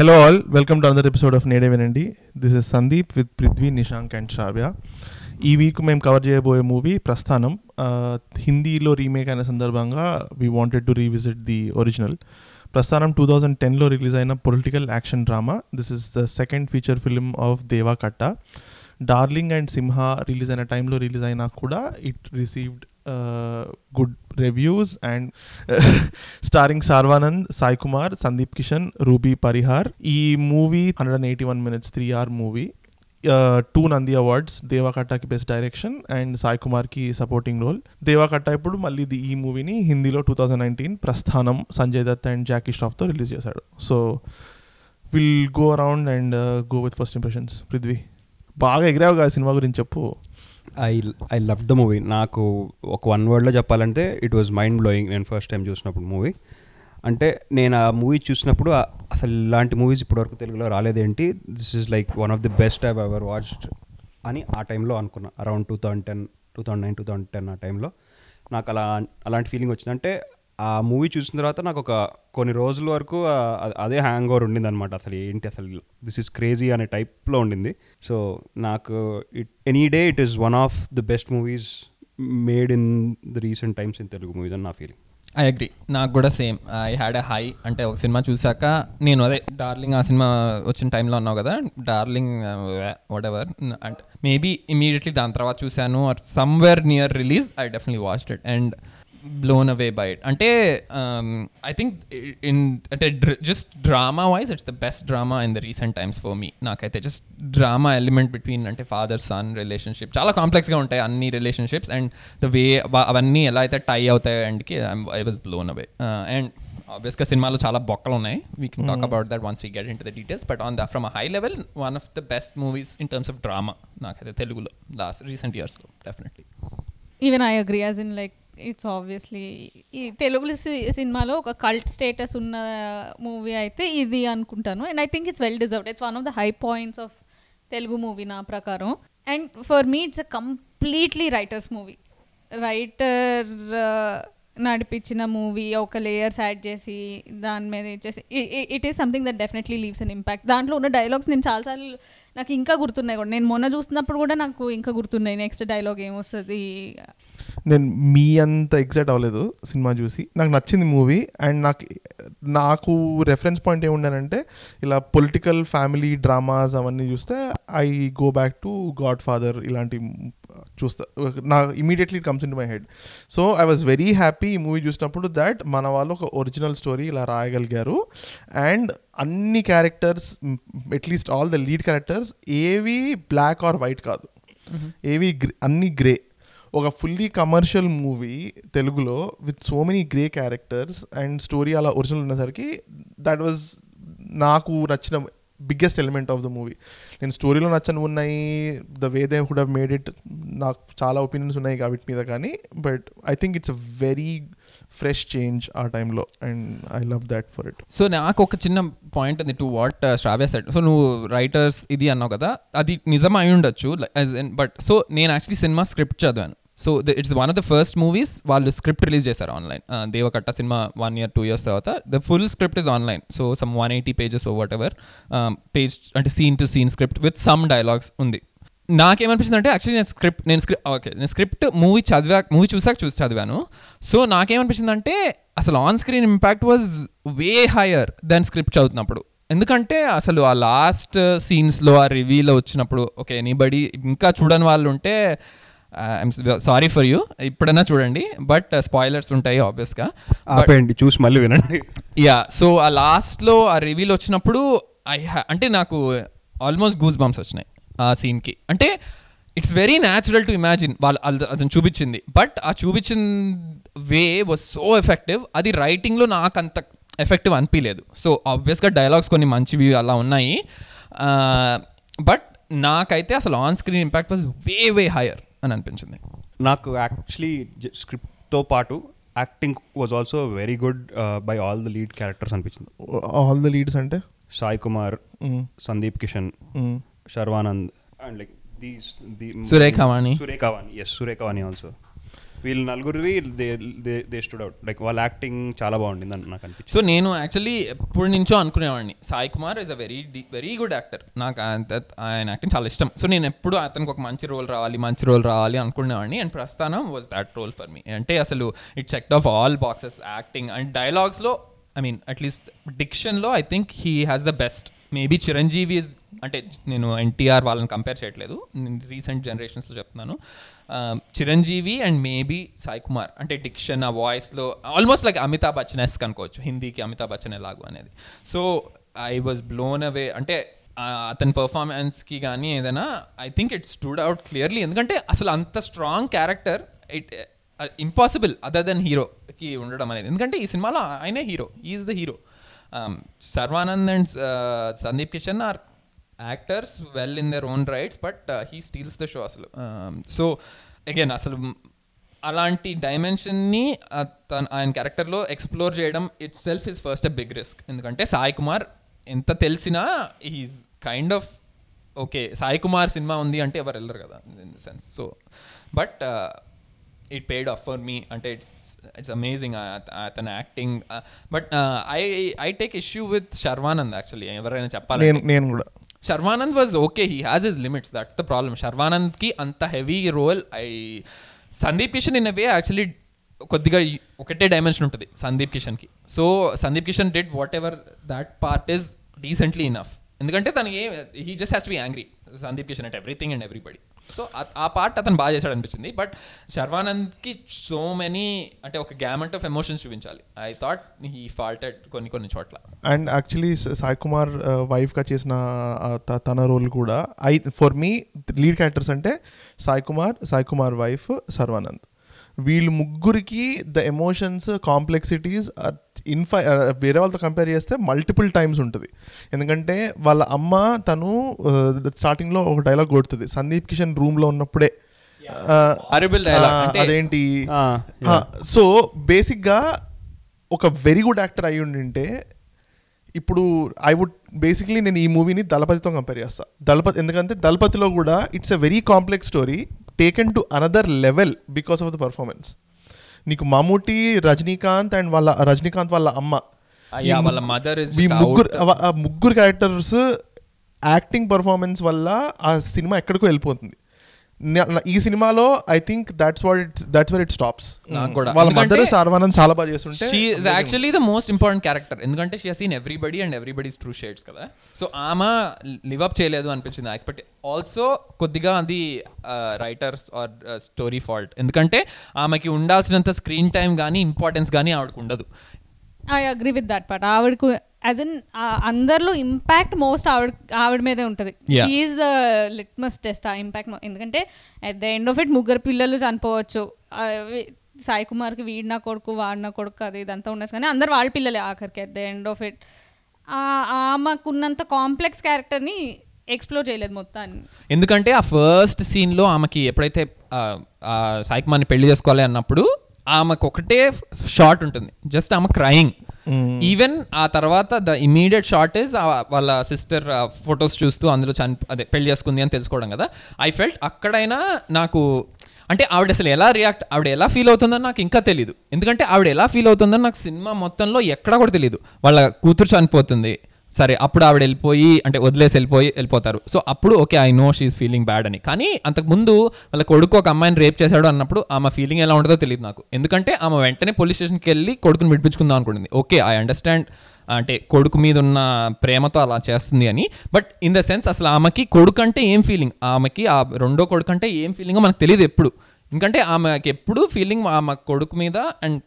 Hello all welcome to another episode of నేడే వినండి this is Sandeep with Prithvi Nishank and Shravya ఈ week మేము cover చేయబోయే movie ప్రస్థానం. హిందీలో రీమేక్ అయిన సందర్భంగా we wanted to revisit the original Prasthanam two thousand టెన్లో రిలీజ్ అయిన political action drama this is the second feature film of Deva Katta darling and Simha release అయిన టైంలో రిలీజ్ అయినా కూడా it received good reviews and starring Sharwanand Sai Kumar Sandeep Kishan Ruby Parihar ఈ movie hundred and eighty one minutes three or movie two Nandi awards దేవాకట్టాకి best direction and Sai కుమార్కి supporting role Deva Katta ఇప్పుడు మళ్ళీ ఈ మూవీని హిందీలో two thousand nineteen Prasthanam Sanjay Dutt and Jackie ష్రాఫ్తో release చేశాడు. So will go around and go with first impressions Prithvi బాగా ఎగిరావు కదా సినిమా గురించి చెప్పు. I I love the movie నాకు ఒక వన్ వర్డ్లో చెప్పాలంటే ఇట్ వాజ్ మైండ్ బ్లోయింగ్ నేను ఫస్ట్ టైం చూసినప్పుడు మూవీ అంటే నేను ఆ మూవీ చూసినప్పుడు అసలు ఇలాంటి మూవీస్ ఇప్పటివరకు తెలుగులో రాలేదేంటి? This is like one of the best I've ever watched అని ఆ టైంలో అనుకున్నా. Around two thousand ten two thousand nine two thousand ten ఆ టైంలో నాకు అలా అలాంటి ఫీలింగ్ వచ్చిందంటే ఆ మూవీ చూసిన తర్వాత నాకు ఒక కొన్ని రోజుల వరకు అదే హ్యాంగ్ ఓవర్ ఉండింది అనమాట అసలు ఏంటి అసలు దిస్ ఇస్ క్రేజీ అనే టైప్లో ఉండింది. సో నాకు it any day it is one of the best movies made in the recent times in Telugu movies అని నా ఫీలింగ్. I agree. నాకు కూడా same. I had a high అంటే ఒక సినిమా చూసాక నేను అదే డార్లింగ్ ఆ సినిమా వచ్చిన టైంలో ఉన్నావు కదా డార్లింగ్ వాట్ ఎవర్ అంటే మేబీ ఇమీడియట్లీ దాని తర్వాత చూశాను. Or somewhere near release I definitely watched it and blown away by it అంటే ఐ థింక్ ఇన్ అంటే just drama wise it's the best drama in the recent times for me నాకైతే just drama element between అంటే father son relationship చాలా కాంప్లెక్స్గా ఉంటాయి అన్ని relationships and the way అవన్నీ ఎలా అయితే టై అవుతాయి అండ్కి I was blown away and ఆబ్వియస్గా సినిమాలో చాలా బొక్కలు ఉన్నాయి. We can talk about that once we get into the details but on the from high level one of the best movies in terms of drama నాకైతే తెలుగులో last recent ఇయర్స్లో definitely even I agree as in like it's obviously ఈ Telugu C- సినిమాలో ఒక cult status ఉన్న movie అయితే ఇది అనుకుంటాను. And I think it's well deserved it's one of the high points of Telugu movie నా ప్రకారం. And for me it's a completely writers movie writer నడిపించిన మూవీ ఒక లేయర్స్ యాడ్ చేసి దాని మీద ఇచ్చేసి it is something that definitely leaves an impact దాంట్లో ఉన్న డైలాగ్స్ నేను చాలాసార్లు నాకు ఇంకా గుర్తున్నాయి కూడా. నేను మొన్న చూస్తున్నప్పుడు కూడా నాకు ఇంకా గుర్తున్నాయి. నెక్స్ట్ డైలాగ్ ఏమొస్తుంది నేను మీ అంత ఎగ్జైట్ అవ్వలేదు సినిమా చూసి. నాకు నచ్చింది మూవీ అండ్ నాకు నాకు రెఫరెన్స్ పాయింట్ ఏముండనంటే ఇలా పొలిటికల్ ఫ్యామిలీ డ్రామాస్ అవన్నీ చూస్తే I go back to Godfather ఇలాంటి చూస్తా. నా immediately comes in my head so I was very happy ఈ మూవీ చూసినప్పుడు దట్ మన వాళ్ళు ఒక ఒరిజినల్ స్టోరీ ఇలా రాయగలిగారు. అండ్ అన్ని characters at least all the lead characters ఏవి బ్లాక్ ఆర్ వైట్ కాదు. ఏవి అన్ని గ్రే ఒక ఫుల్లీ కమర్షియల్ మూవీ తెలుగులో with so many grey characters and story అలా ఒరిజినల్ ఉన్నసరికి దట్ వాజ్ నాకు నచ్చిన biggest element of the movie నేను స్టోరీలో నచ్చని ఉన్నాయి the way they would have made it నాకు చాలా ఒపీనియన్స్ ఉన్నాయి కాబట్టి మీద కానీ but I think it's a very fresh change ఆ టైంలో and I love that for it so నాకు ఒక చిన్న పాయింట్ ఉంది to what Shravya said so నువ్వు రైటర్స్ ఇది అన్నావు కదా అది నిజం అయి ఉండొచ్చు బట్ సో నేను యాక్చువల్లీ సినిమా స్క్రిప్ట్ చదివాను. So it's one of the first movies వాళ్ళు స్క్రిప్ట్ రిలీజ్ చేశారు online Deva Katta cinema one year two years తర్వాత. The full script is online so some one eighty pages whatever page అంటే scene to scene script with some dialogues ఉంది. నాకేమనిపించింది అంటే actually నేను script నేను script okay ah, నేను script movie చదివా movie చూసాక చూసి చదివాను. సో నాకేమనిపించింది అంటే అసలు on screen impact was way higher than script చదువుతున్నప్పుడు. ఎందుకంటే అసలు ఆ లాస్ట్ సీన్స్లో ఆ రివ్యూలో వచ్చినప్పుడు ఓకే ఎనీబడి ఇంకా చూడని వాళ్ళు ఉంటే ఐఎమ్ సారీ ఫర్ యూ ఇప్పుడైనా చూడండి బట్ స్పాయిలర్స్ ఉంటాయి ఆబ్వియస్గా ఆపేయండి చూసి మళ్ళీ వినండి. యా సో ఆ లాస్ట్లో ఆ రివీల్ వచ్చినప్పుడు ఐ అంటే నాకు ఆల్మోస్ట్ గూస్ బంప్స్ వచ్చినాయి ఆ సీన్కి అంటే it's very natural to imagine వాళ్ళు అతను చూపించింది. బట్ ఆ చూపించిన వే వాజ్ సో ఎఫెక్టివ్ అది రైటింగ్లో నాకు అంత ఎఫెక్టివ్ అనిపించలేదు సో ఆబ్వియస్గా డైలాగ్స్ కొన్ని మంచివి అలా ఉన్నాయి. బట్ నాకైతే అసలు on screen impact was way way higher అని అనిపించింది. నాకు యాక్చువల్లీ స్క్రిప్ట్తో పాటు acting was also very good by all the lead characters అనిపించింది. ఆల్ ద లీడ్స్ అంటే? Sai Kumar Sandeep Kishan. Sharwanand and like these Surekha Vani. Surekha Vani yes Surekha Vani also వీళ్ళు నలుగురివి they stood out like వాళ్ళ acting చాలా బాగుండింది అని నాకు అనిపించింది. సో నేను యాక్చువల్లీ ఎప్పటి నుంచో అనుకునేవాడిని. Sai Kumar is a very very good actor నాకు ఆయన యాక్టింగ్ చాలా ఇష్టం. సో నేను ఎప్పుడు అతనికి ఒక మంచి రోల్ రావాలి మంచి రోల్ రావాలి అనుకునేవాడిని. And Prasthanam was that role for me అంటే అసలు it checked off all boxes acting and డైలాగ్స్లో I mean at least డిక్షన్లో I think he has the best maybe Chiranjeevi అంటే నేను ఎన్టీఆర్ వాళ్ళని కంపేర్ చేయట్లేదు. రీసెంట్ జనరేషన్స్లో చెప్తున్నాను. Um, Chiranjeevi and maybe Sai Kumar. అంటే డిక్షన్ ఆ వాయిస్లో almost like Amitabh Bachchan esque అనుకోవచ్చు. హిందీకి అమితాబ్ బచ్చన్ ఎలాగో అనేది. So I was blown away అంటే అతని పర్ఫార్మెన్స్కి కానీ ఏదైనా I think it stood out clearly ఎందుకంటే అసలు అంత strong character it impossible other then హీరోకి ఉండడం అనేది. ఎందుకంటే ఈ సినిమాలో ఆయనే hero is the hero Sharwanand and Sandeep Kishan are actors well in their own rights but he steals the show అసలు. Um, సో అగైన్ అసలు అలాంటి డైమెన్షన్ని తన ఆయన క్యారెక్టర్లో ఎక్స్ప్లోర్ చేయడం itself is first a big risk ఎందుకంటే సాయి కుమార్ ఎంత తెలిసినా he's kind of okay Sai Kumar cinema ఉంది అంటే ఎవరు వెళ్ళరు కదా in the sense so but it paid off for me అంటే ఇట్స్ ఇట్స్ అమేజింగ్ అతని acting but I I take issue with Sharwanand actually ఎవరైనా చెప్పాలి నేను కూడా. Sharwanand was okay he has his limits that's the problem శర్వానంద్కి అంత heavy role I Sandeep Kishan in way actually కొద్దిగా ఒకటే dimension ఉంటుంది Sandeep కిషన్కి so Sandeep Kishan did whatever that part is decently enough ఎందుకంటే తనకి he just has be angry Sandeep Kishan at everything and everybody so ఆ part అతను బాగా చేశాడు అనిపించింది బట్ శర్వానంద్కి సో మెనీ అంటే ఒక గ్యామెంట్ ఆఫ్ ఎమోషన్స్ చూపించాలి. ఐ థాట్ హీ ఫాల్టెడ్ కొన్ని కొన్ని చోట్ల. And actually Sai Kumar uh, వైఫ్గా చేసిన తన రోల్ కూడా I for me lead characters అంటే సాయి కుమార్ సాయి కుమార్ వైఫ్ సర్వానంద్ వీళ్ళు ముగ్గురికి ద ఎమోషన్స్ కాంప్లెక్సిటీస్ ఇన్ఫై వేరే వాళ్ళతో కంపేర్ చేస్తే మల్టిపుల్ టైమ్స్ ఉంటుంది. ఎందుకంటే వాళ్ళ అమ్మ తను స్టార్టింగ్లో ఒక డైలాగ్ కొడుతుంది. సందీప్ కిషన్ రూమ్లో ఉన్నప్పుడే. అదేంటి. సో బేసిక్గా ఒక వెరీ గుడ్ యాక్టర్ అయి ఉండింటే ఇప్పుడు ఐ వుడ్ బేసిక్లీ నేను ఈ మూవీని దళపతితో కంపేర్ చేస్తా. దళపతి ఎందుకంటే దళపతిలో కూడా it's a very complex story taken to another level because of the performance నీకు మమ్ముటి రజనీకాంత్ అండ్ వాళ్ళ రజనీకాంత్ వాళ్ళ అమ్మ. వాళ్ళ ము- mother is ఈ just ముగ్గురు ముగ్గురు క్యారెక్టర్స్ యాక్టింగ్ పర్ఫార్మెన్స్ వల్ల ఆ సినిమా ఎక్కడికో వెళ్ళిపోతుంది. ఈ సినిమాలో I think that's what it that's where it stops. వాళ్ళ మదర్ సార్వానంద్ చాలా బాగా చేస్తుంటే she is actually the most important character ఎందుకంటే she seen everybody and everybody's true shades కదా. సో ఆమె లివ్ అప్ చేయలేదు అనిపించింది ఎక్స్పెక్ట్ ఆల్సో కొద్దిగా అది రైటర్స్ ఆర్ స్టోరీ ఫాల్ట్ ఎందుకంటే ఆమెకి ఉండాల్సినంత స్క్రీన్ టైం కానీ ఇంపార్టెన్స్ కానీ ఆవిడకు ఉండదు. I agree with that part ఆవిడకు యాజ్ ఇన్ అందరిలో ఇంపాక్ట్ మోస్ట్ ఆవిడ ఆవిడ మీదే ఉంటుంది. Yeah. She the litmus test ఆ ఇంపాక్ట్ ఎందుకంటే at the end of it ముగ్గురు పిల్లలు చనిపోవచ్చు. సాయి కుమార్కి వీడి నా కొడుకు వాడి నా కొడుకు అది ఇదంతా ఉండొచ్చు. కానీ అందరు వాళ్ళ పిల్లలే ఆఖరికి at the end of it ఆమెకున్నంత complex క్యారెక్టర్ని ఎక్స్ప్లోర్ చేయలేదు మొత్తాన్ని. ఎందుకంటే ఆ ఫస్ట్ సీన్లో ఆమెకి ఎప్పుడైతే సాయి కుమార్ని పెళ్ళి చేసుకోవాలి అన్నప్పుడు ఆమెకు ఒకటే షార్ట్ ఉంటుంది. జస్ట్ ఆమె క్రయింగ్ ఈవెన్ ఆ తర్వాత ద ఇమీడియట్ షార్ట్ ఇస్ వాళ్ళ సిస్టర్ ఫొటోస్ చూస్తూ అందులో చని అదే పెళ్ళి చేసుకుంది అని తెలుసుకోవడం కదా. ఐ ఫెల్ట్ అక్కడైనా నాకు అంటే ఆవిడ అసలు ఎలా రియాక్ట్ ఆవిడ ఎలా ఫీల్ అవుతుందని నాకు ఇంకా తెలియదు ఎందుకంటే ఆవిడ ఎలా ఫీల్ అవుతుందని నాకు సినిమా మొత్తంలో ఎక్కడా కూడా తెలియదు వాళ్ళ కూతురు చనిపోతుంది. సరే అప్పుడు ఆవిడ వెళ్ళిపోయి అంటే వదిలేసి వెళ్ళిపోయి వెళ్ళిపోతారు. సో అప్పుడు okay I know she feeling bad అని. కానీ అంతకుముందు వాళ్ళ కొడుకు ఒక అమ్మాయిని రేప్ చేశాడు అన్నప్పుడు ఆమె ఫీలింగ్ ఎలా ఉంటుందో తెలియదు నాకు. ఎందుకంటే ఆమె వెంటనే పోలీస్ స్టేషన్కి వెళ్ళి కొడుకుని విడిపించుకుందాం అనుకుంటుంది. ఓకే ఐ అండర్స్టాండ్ అంటే కొడుకు మీద ఉన్న ప్రేమతో అలా చేస్తుంది అని. బట్ ఇన్ ద సెన్స్ అసలు ఆమెకి కొడుకు అంటే ఏం ఫీలింగ్? ఆమెకి ఆ రెండో కొడుకు అంటే ఏం ఫీలింగో మనకు తెలియదు ఎప్పుడు. ఎందుకంటే ఆమెకి ఎప్పుడు ఫీలింగ్ ఆమె కొడుకు మీద అండ్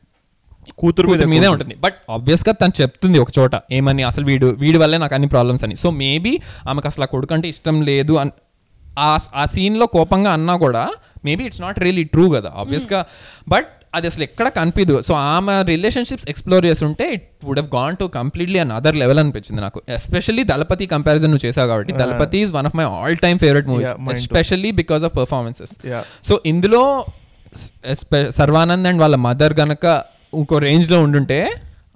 కూతురు మీద కూతురు మీదే ఉంటుంది. బట్ ఆబ్వియస్గా తను చెప్తుంది ఒక చోట ఏమని అసలు వీడు వీడి వల్లే నాకు అన్ని ప్రాబ్లమ్స్ అని. సో మేబీ ఆమెకు అసలు ఆ కొడుకు అంటే ఇష్టం లేదు అని ఆ ఆ scene లో కోపంగా అన్నా కూడా maybe it's not really true కదా ఆబ్వియస్గా బట్ అది అసలు ఎక్కడ కనిపించదు సో ఆమె రిలేషన్షిప్స్ ఎక్స్ప్లోర్ చేస్తుంటే it would have gone to completely another level అనిపించింది నాకు. ఎస్పెషల్లీ దళపతి కంపారిజన్ నువ్వు చేసావు కాబట్టి. Dalapathi is one of my all time favourite movies. Especially because of performances. So ఇందులో ఎస్పె- సర్వానంద్ అండ్ వాళ్ళ మదర్ గనక ఇంకో రేంజ్లో ఉండుంటే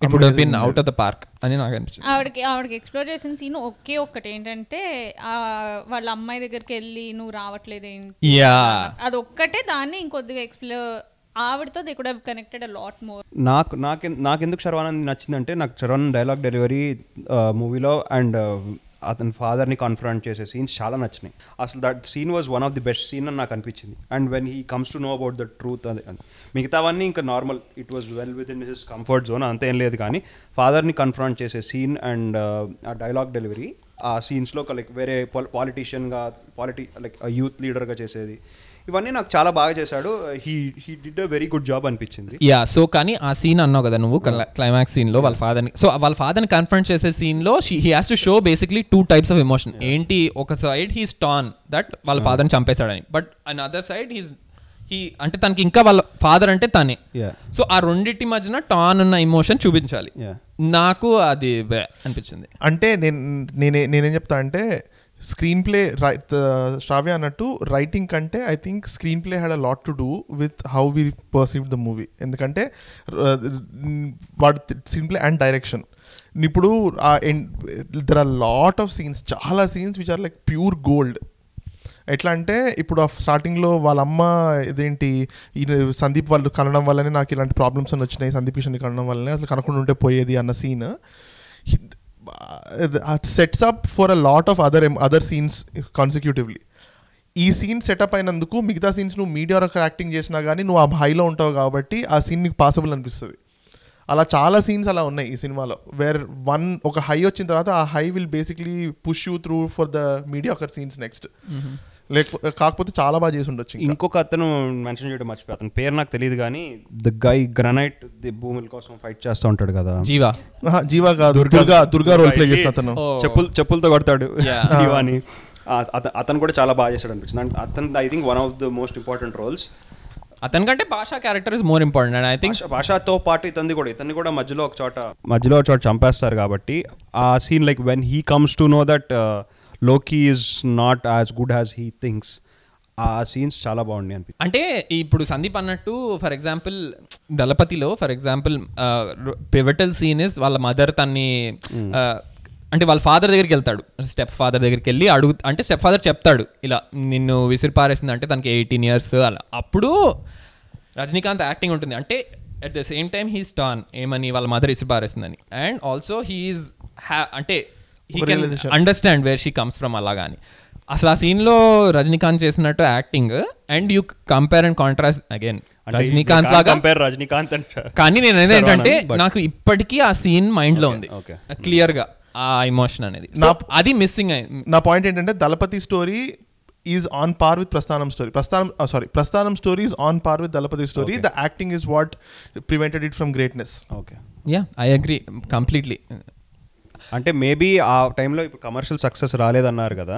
ఇప్పుడు been. Out of the park అని నాకు అనిపించింది. ఆవిడకి ఆవిడకి ఎక్స్ప్లోర్ చేసిన సీన్ ఒకే ఒక్కటి ఏంటంటే ఆ, వాళ్ళ అమ్మాయి దగ్గరికి వెళ్ళి నువ్వు రావట్లేదు ఏంటి? యా అది ఒక్కటే దాన్ని ఇంకొద్దిగా ఎక్స్ప్లోర్ ఆవిడతో they could connected a lot more నాకు నాకు నాకెందుకు శర్వానంద్ నచ్చిందంటే నాకు శర్వానంద్ డైలాగ్ డెలివరీ మూవీలో అండ్ అతని ఫాదర్ని కాన్ఫరెంట్ చేసే సీన్స్ చాలా నచ్చినాయి. అసలు that scene was one of the best scene అని నాకు అనిపించింది. And when he comes to know about the truth అది మిగతావన్నీ ఇంకా normal it was well within his comfort zone అంతేం లేదు కానీ ఫాదర్ని కన్ఫ్రంట్ చేసే సీన్ అండ్ uh, ఆ డైలాగ్ డెలివరీ ఆ సీన్స్లో లైక్ వేరే పాలిటీషియన్గా పాలిటీ లైక్ యూత్ లీడర్గా చేసేది. ఇవన్నీ నాకు చాలా బాగా చేశాడు. He he did a very good job అనిపించింది. యా సో కానీ ఆ సీన్ అన్నావు కదా నువ్వు క్లైమాక్స్ సీన్లో వాళ్ళ ఫాదర్ని సో వాళ్ళ ఫాదర్ని కన్ఫర్ట్ చేసే సీన్లో he has to show basically two types of emotion ఏంటి ఒక సైడ్ హీస్ టాన్ దట్ వాళ్ళ ఫాదర్ని చంపేశాడని but another side he's he అంటే తనకి ఇంకా వాళ్ళ ఫాదర్ అంటే తనే. సో ఆ రెండింటి మధ్యన టాన్ ఉన్న ఎమోషన్ చూపించాలి. నాకు అది బే అనిపించింది. అంటే నేను నేనే నేనేం చెప్తా అంటే స్క్రీన్ ప్లే శ్రావ్య అన్నట్టు రైటింగ్ కంటే I think screenplay had a lot to do with how we perceive the movie ఎందుకంటే వాడు స్క్రీన్ ప్లే అండ్ డైరెక్షన్ ఇప్పుడు there are lot of scenes చాలా scenes which are like pure gold ఎట్లా అంటే ఇప్పుడు ఆ స్టార్టింగ్లో వాళ్ళ అమ్మ ఇదేంటి సందీప్ వాళ్ళు కనడం వల్లనే నాకు ఇలాంటి ప్రాబ్లమ్స్ అని వచ్చినాయి సందీప్ కిషన్ని కనడం వల్లనే అసలు కనకుండా ఉంటే పోయేది అన్న scene sets up for a lot of other other scenes consecutively ఈ సీన్ సెటప్ అయినందుకు మిగతా సీన్స్ నువ్వు మీడియా యాక్టింగ్ చేసినా కానీ నువ్వు ఆ హైలో ఉంటావు కాబట్టి ఆ సీన్ నీకు పాసిబుల్ అనిపిస్తుంది. అలా చాలా సీన్స్ అలా ఉన్నాయి ఈ సినిమాలో వేర్ వన్ ఒక హై వచ్చిన తర్వాత ఆ high will basically push you through for the media ఒక సీన్స్ నెక్స్ట్ లేకపోతే కాకపోతే చాలా బాగా చేసి ఉండొచ్చు ఇంకా. ఇంకొక అతను మెన్షన్ చేయడం మర్చిపోయి. అతని పేరు నాకు తెలియదు కానీ ద గై గ్రనైట్ ది భూముల కోసం ఫైట్ చేస్తూ ఉంటాడు కదా. జీవా. జీవా కాదు దుర్గా. దుర్గా రోల్ ప్లే చేసిన అతను. చెప్పులు చెప్పులతో కొడతాడు. జీవాని. అతను కూడా చాలా బాగా చేశాడు అనిపించింది. అండ్ అతను I think one of the most important roles అతనికంటే Basha character is more important and I think భాషతో పాటు ఇతన్ని కూడా ఇతన్ని కూడా మధ్యలో ఒక చోట మధ్యలో ఒక చోట చంపేస్తారు కాబట్టి ఆ scene like when he comes to know that Loki is not as good as he things ఆ సీన్స్ చాలా బాగున్నాయి అనిపించింది అంటే ఇప్పుడు సందీప్ అన్నట్టు for example దళపతిలో for example pivotal scene is వాళ్ళ మదర్ తన్ని ఆ, అంటే వాళ్ళ ఫాదర్ దగ్గరికి వెళ్తాడు. స్టెప్ ఫాదర్ దగ్గరికి వెళ్ళి అడుగు అంటే స్టెప్ ఫాదర్ చెప్తాడు. ఇలా నిన్ను విసిరి పారేసింది అంటే తనకి ఎయిటీన్ ఇయర్స్ అలా. అప్పుడు రజనీకాంత్ యాక్టింగ్ ఉంటుంది. అంటే at the same time he's torn ఏమని వాళ్ళ మదర్ విసిరి పారేసిందని. అండ్ ఆల్సో హీఈస్ హ్యా అంటే he can. Understand where she comes from అలా కానీ అసలు ఆ సీన్లో రజనీకాంత్ చేసినట్టు acting and you compare and contrast again Rajinikanth లాగా కంపేర్ రజనీకాంత్ కానీ నేను ఏంటంటే నాకు ఇప్పటికీ ఆ సీన్ మైండ్లో ఉంది. okay. క్లియర్గా ఆ ఎమోషన్ అనేది. అది మిస్సింగ్ అయింది నా పాయింట్ ఏంటంటే Thalapathi story is on par with Prasthanam story Prasthanam sorry Prasthanam story is on par with Thalapathi story Okay. The acting is what prevented it from greatness okay yeah I agree completely అంటే maybe ఆ టైంలో ఇప్పుడు commercial success రాలేదన్నారు కదా.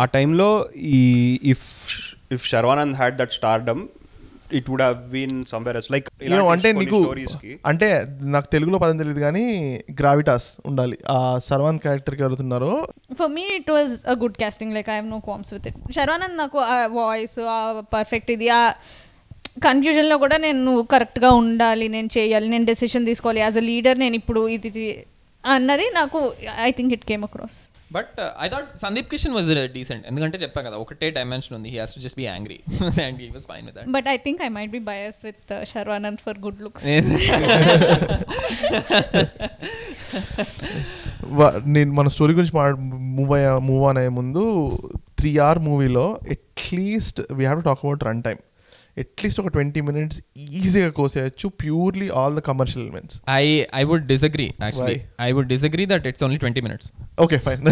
ఆ టైంలో ఈ if if Sharwanand had that stardom it would have been somewhere as like అంటే నీకు అంటే నాకు తెలుగులో పదం తెలియదు కానీ గ్రావిటాస్ ఉండాలి. ఆ సర్వాన్ క్యారెక్టర్కి ఎవరుతున్నారో? For me it was a good casting like I have no qualms with it Sharwanand నాకు ఆ వాయిస్ ఆ పర్ఫెక్ట్ ఇది ఆ కన్ఫ్యూజన్లో కూడా నేను నువ్వు కరెక్ట్గా ఉండాలి నేను చేయాలి నేను డెసిషన్ తీసుకోవాలి. యాజ్ అ లీడర్ నేను ఇప్పుడు ఇది అన్నది నాకు I think it came across but I thought Sandeep Kishan was decent ఎందుకంటే చెప్పా కదా ఒకటే డైమెన్షన్ ఉంది. He has to just be angry and he was fine with that but I think I might be bias with Sharwanand for good looks వ- నేను మన story గురించి మా మూవ్ అయ్యే మూవ్ ఆన్ అయ్యే ముందు త్రీ ఆర్ మూవీలో at least we have to talk about run time at least ఒక ట్వంటీ మినిట్స్ ఈజీగా కోసేయచ్చు purely all the commercial elements. I I would disagree actually? I would disagree that it's only twenty minutes okay fine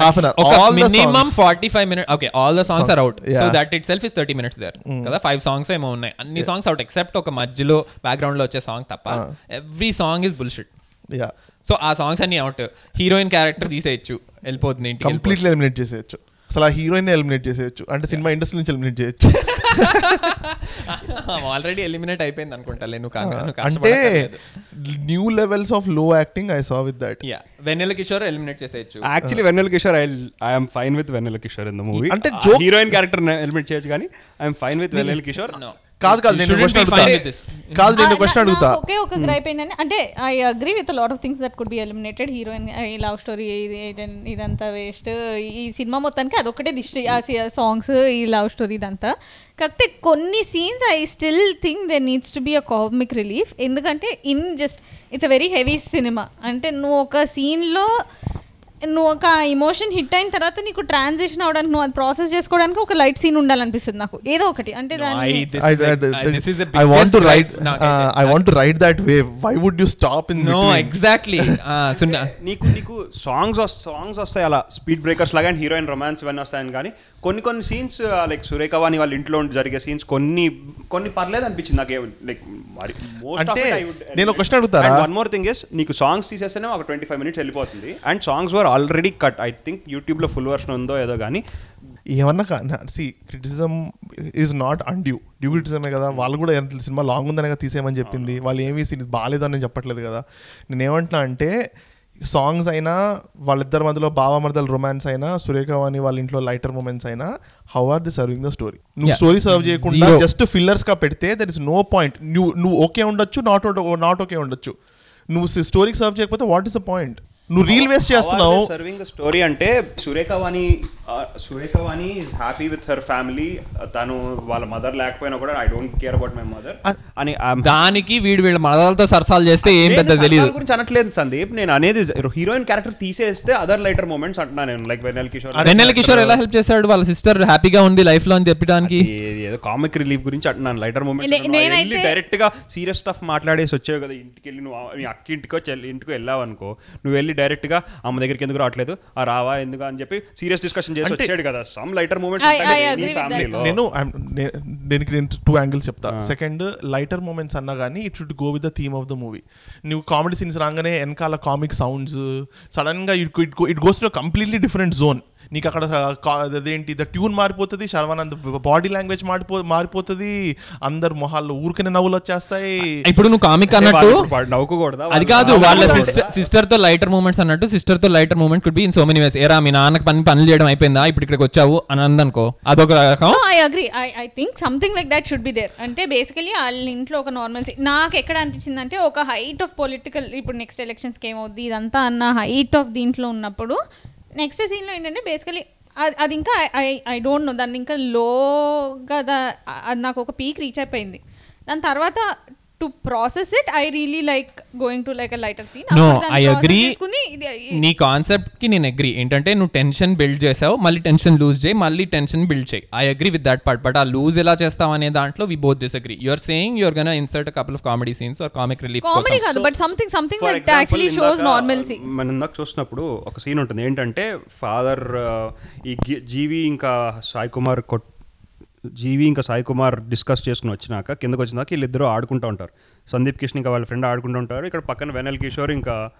half an hour minimum forty five minute okay all the songs are out. So that itself is thirty minutes there కదా five songs ఏమో ఉన్నాయి. అన్ని songs out except ఒక మధ్యలో బ్యాక్గ్రౌండ్లో వచ్చే song తప్ప. Every song is bullshit so ఆ సాంగ్స్ అన్ని అవుట్ హీరోయిన్ క్యారెక్టర్ తీసేయచ్చు. వెళ్ళిపోతుంది కంప్లీట్లీ ఎలిమినేట్ చేసేయచ్చు. అసలు ఆ హీరోయిన్ ఎలిమినేట్ చేసేయచ్చు. అంటే సినిమా ఇండస్ట్రీ నుంచి ఎలిమినేట్ చేయొచ్చు. ఆల్రెడీ ఎలిమినేట్ అయిపోయింది అనుకుంటా అంటే. న్యూ లెవెల్స్ ఆఫ్లో acting I saw with that yeah Vennela Kishore eliminate చేసేయచ్చు. Actually Vennela Kishore I I'm fine with Vennela Kishore in the movie అంటే హీరోయిన్ క్యారెక్టర్ ఎలిమినేట్ చేయొచ్చు కానీ I'm fine with Vennela Kishore. కాదు కాదు నేను question అడుగుతా. కాదు నేను క్వశ్చన్ అడుగుతా. నాకు ఒకే గ్రైప్ ఏంటంటే అంటే I agree with lot of things that could be eliminated heroine ఈ లవ్ స్టోరీ ఇదంతా వేస్ట్ ఈ సినిమా మొత్తానికి అదొకటే దిష్టి. ఆ సాంగ్స్ ఈ లవ్ స్టోరీ ఇదంతా. కాకపోతే కొన్ని scenes I still think they needs to be a comic relief ఎందుకంటే in just it's a very heavy cinema అంటే నువ్వు ఒక సీన్లో నువ్వు ఒక ఇమోషన్ హిట్ అయిన తర్వాత నీకు ట్రాన్సిషన్ అవడానికి నువ్వు అది ప్రాసెస్ చేసుకోవడానికి ఒక లైట్ సీన్ ఉండాలనిపిస్తుంది నాకు ఏదో ఒకటి అంటే gripe నాకు Uh, అయితే. I want to ride that wave. Why would you stop in no? Exactly సున్నా నీకు నీకు సాంగ్స్ సాంగ్స్ వస్తాయి అలా స్పీడ్ బ్రేకర్స్ లాగా అండ్ హీరోయిన్ రొమాన్స్ ఇవన్నీ వస్తాయని కానీ కొన్ని కొన్ని సీన్స్ లైక్ సురేఖ వాణి వాళ్ళ ఇంట్లో ఉండి జరిగే సీన్స్ కొన్ని కొన్ని పర్లేదు అనిపించింది నాకు లైక్ అంటే నేను ఒక question అడుగుతారా? వన్ మోర్ థింగ్ ఇస్ నీకు సాంగ్స్ తీసేస్తేనే ఒక ట్వంటీ ఫైవ్ మినిట్స్ వెళ్ళిపోతుంది and songs were already cut I think యూట్యూబ్లో ఫుల్ వర్షన్ ఉందో ఏదో కానీ ఏమన్నా C criticism is not undue due క్రిటిసిజమే కదా వాళ్ళు కూడా ఎంత సినిమా లాంగ్ ఉందనే కదా తీసేయమని చెప్పింది. వాళ్ళు ఏమి సీన్ బాగాలేదు అని చెప్పట్లేదు కదా. నేను ఏమంటున్నా అంటే సాంగ్స్ అయినా వాళ్ళిద్దరి మధ్యలో భావమర్దల రొమాన్స్ అయినా సురేఖ అని వాళ్ళ ఇంట్లో లైటర్ మూమెంట్స్ అయినా how are the serving the story నువ్వు. స్టోరీ సర్వ్ చేయకుండా. జస్ట్ ఫిల్లర్స్గా పెడితే దర్ ఇస్ నో పాయింట్ నువ్వు నువ్వు ఓకే ఉండొచ్చు నాట్ నాట్ ఓకే ఉండొచ్చు. నువ్వు స్టోరీకి సర్వ్ చేయకపోతే వాట్ ఇస్ ద పాయింట్ నువ్వు రీల్ వేస్ట్ చేస్తున్నావు. సర్వింగ్ ద స్టోరీ అంటే Surekhavani Surekhavani is happy with her family తను వాళ్ళ మదర్ లేకపోయినా కూడా I don't care about my mother అని దానికి వీడు వీళ్ళ మదలతో సరసాలు చేస్తే ఏం పెద్ద తెలియదు గురించి అనట్లేదు సందీప్. నేను అనేది హీరోయిన్ క్యారెక్టర్ తీసేస్తే అదర్ లైటర్ మూమెంట్స్ అంటున్నా నేను. లైక్ వెన్నెల కిషోర్ వెన్నెల కిషోర్ ఎలా హెల్ప్ చేశాడు? వాళ్ళ సిస్టర్ హ్యాపీగా ఉంది లైఫ్లో అని చెప్పడానికి. ఏదో కామిక్ రిలీఫ్ గురించి అంటున్నాను. లైటర్ వెళ్ళి డైరెక్ట్గా సీరియస్ స్టఫ్ మాట్లాడేసి వచ్చావు కదా. ఇంటికి వెళ్ళి నువ్వు అక్క ఇంటికో చెల్లి ఇంటికో వెళ్ళావు అనుకో నువ్వు వెళ్ళి డైరెక్ట్గా అమ్మ దగ్గరికి ఎందుకు రావట్లేదు? ఆ రావా ఎందుకు అని చెప్పి సీరియస్ డిస్కషన్ చేసి వచ్చాడు కదా. Some lighter moments. ఫ్యామిలీలో నేను దీనికి నేను టూ యాంగిల్స్ చెప్తా. సెకండ్ లైటర్ మూమెంట్స్ అన్నా కానీ it should go with the theme of the movie నువ్వు కామెడీ సీన్స్ రాగానే వెనకాల కామిక్ సౌండ్స్ సడన్గా it it goes to completely different zone నీకు అక్కడ అదేంటి ద ట్యూన్ మారిపోతుంది శర్వానంద్ బాడీ లాంగ్వేజ్ మారిపో మారిపోతుంది అందరు మొహాల్లో ఊరికనే నవ్వులు వచ్చేస్తాయి. ఇప్పుడు నువ్వు కామిక్ అన్నట్టు నవ్వుకోకూడదా? అది కాదు వాళ్ళు- సిస్టర్తో లైటర్ మూమెంట్స్ అన్నట్టు సిస్టర్తో lighter moment could be in so many ways ఏరా మీ నాన్నకి పని పనులు చేయడం అయిపోయిందా? ఇప్పుడు ఇక్కడికి వచ్చావు అని అందనుకో. అదొక రకం. I agree I I think something like that should be there అంటే బేసికలీ వాళ్ళ ఇంట్లో ఒక నార్మల్ నాకు ఎక్కడ అనిపించింది అంటే ఒక హైట్ ఆఫ్ పొలిటికల్ ఇప్పుడు నెక్స్ట్ ఎలక్షన్స్కి ఏమవుద్ది? ఇదంతా అన్న హైట్ ఆఫ్ దీంట్లో ఉన్నప్పుడు నెక్స్ట్ సీన్లో ఏంటంటే బేసికలీ అది ఇంకా ఐ ఐ డోంట్ నో దాన్ని ఇంకా లోగా దా- అది నాకు ఒక పీక్ రీచ్ అయిపోయింది. దాని తర్వాత to process it I really like going to like lighter scene no I agree నీ కాన్సెప్ట్కి నేను అగ్రీ ఏంటంటే నువ్వు టెన్షన్ బిల్డ్ చేసావు మళ్ళీ టెన్షన్ లూజ్ చేయి మళ్ళీ టెన్షన్ బిల్డ్ చేయి. I agree with that part but ఆ లూజ్ ఎలా చేస్తావు అనే దాంట్లో we both disagree you're saying you're gonna insert couple of comedy scenes or comic relief comedy కాదు but something something that actually shows normalcy మనం ఇందాక చూసినప్పుడు ఒక సీన్ ఉంటుంది. ఏంటంటే ఫాదర్ ఈ గి- జీవి ఇంకా సాయి కుమార్ కొట్ జీవి ఇంకా సాయి కుమార్ డిస్కస్ చేసుకుని వచ్చినాక కిందకు వచ్చినాక వీళ్ళిద్దరూ ఆడుకుంటూ ఉంటారు. సందీప్ కిషన్ ఇంకా వాళ్ళ ఫ్రెండ్ ఆడుకుంటూ ఉంటారు. ఇక్కడ పక్కన వెనల్ కిషోర్ ఇంకా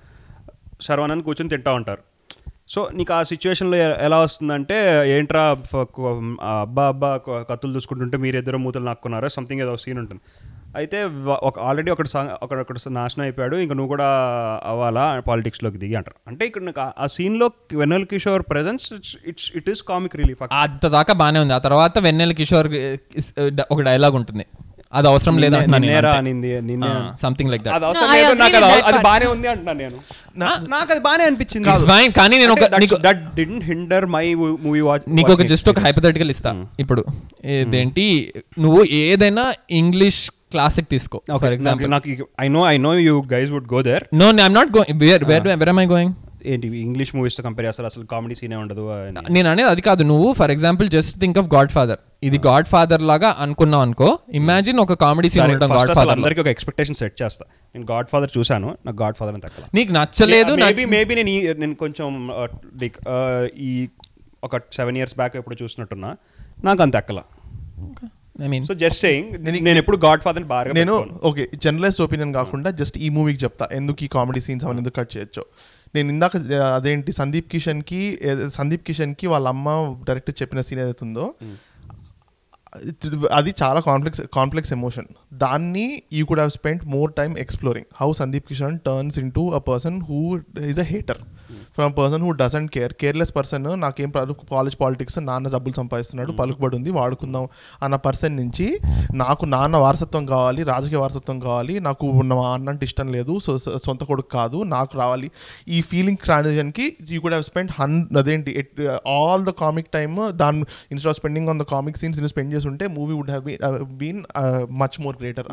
శర్వానంద్ కూర్చొని తింటా ఉంటారు. సో నీకు ఆ సిచ్యువేషన్లో ఎలా వస్తుందంటే ఏంట్రా అబ్బా అబ్బా కత్తులు చూసుకుంటుంటే మీరిద్దరు మూతలు నాక్కున్నారా? సంథింగ్ ఏదో సీన్ ఉంటుంది. అయితే ఒక ఆల్రెడీ ఒకటి సాంగ్ ఒకటి ఒకటి నాశనం అయిపోయాడు. ఇంకా నువ్వు కూడా అవ్వాలా? పాలిటిక్స్లోకి దిగి అంటారు. అంటే ఇక్కడ నాకు ఆ- సీన్లో Vennela Kishore presence it's it is comic relief అంత దాకా బానే ఉంది. ఆ తర్వాత వెన్నెల కిషోర్ is- ఒక డైలాగ్ ఉంటుంది. అది అవసరం లేదు సంథింగ్ లైక్ దట్ అది. బానే ఉంది అంటున్నాను నేను. నాకు అది బానే అనిపించింది ఫైన్ కానీ నేను ఒక నీకు that didn't hinder my movie watch నీకు ఒక జస్ట్ ఒక హైపోథెటికల్ ఇస్తా. ఇప్పుడు ఇదేంటి? నువ్వు ఏదైనా ఇంగ్లీష్ క్లాసిక్ తీసుకో ఫర్ ఎగ్జాంపుల్ నాకు I know I know you guys would go there no I'm not going where where where I going ఏంటి ఇంగ్లీష్ మూవీస్తో కంపేర్ చేస్తారు? అసలు కామెడీ సీనే ఉండదు. నేను అనేది అది కాదు. నువ్వు for example just think of Godfather ఇది గాడ్ ఫాదర్ లాగా అనుకున్నావు అనుకో ఇమాజిన్ ఒక కామెడీ సీన్ ఉండడం గాడ్ ఫాదర్ అందరికీ ఒక ఎక్స్పెక్టేషన్ సెట్ చేస్తా. నేను గాడ్ ఫాదర్ చూశాను నాకు గాడ్ ఫాదర్ అని తక్కువ నీకు నచ్చలేదు మేబీ మేబీ నేను నేను కొంచెం లైక్ ఈ ఒక సెవెన్ ఇయర్స్ బ్యాక్ ఎప్పుడు చూసినట్టున్నా నాకు అంత ఎక్కల. I mean so just saying నేను ఎప్పుడు గాడ్ ఫాదర్ బాగా నేను. ఓకే జనరలైజ్ ఒపీనియన్ కాకుండా జస్ట్ ఈ మూవీకి చెప్తా. ఎందుకు ఈ కామెడీ సీన్స్ అవన్నీ ఎందుకు కట్ చేయొచ్చు. నేను ఇందాక అదేంటి సందీప్ కిషన్కి ఏ- సందీప్ కిషన్కి వాళ్ళ అమ్మ డైరెక్ట్ చెప్పిన సీన్ ఏదైతే ఉందో it- అది చాలా కాంప్లెక్స్ కాంప్లెక్స్ ఎమోషన్ దాన్ని you could have spend more time exploring how Sandeep Kishan turns into a person who is a hater from person who doesn't care careless person నాకేం college politics నాన్న డబ్బులు సంపాదిస్తున్నాడు పలుకుబడి ఉంది వాడుకుందాం అన్న పర్సన్ నుంచి నాకు నాన్న వారసత్వం కావాలి రాజకీయ వారసత్వం కావాలి నాకు మా అన్న అంటే ఇష్టం లేదు సొంత కొడుకు కాదు నాకు రావాలి. ఈ ఫీలింగ్ ట్రాన్సిషన్కి యూ కుడ్ హ్యావ్ స్పెండ్ హన్ అదేంటి ఆల్ ద కామిక్ టైమ్ దాని instead of spending on the comic scenes spend చేసి ఉంటే movie would have been much more greater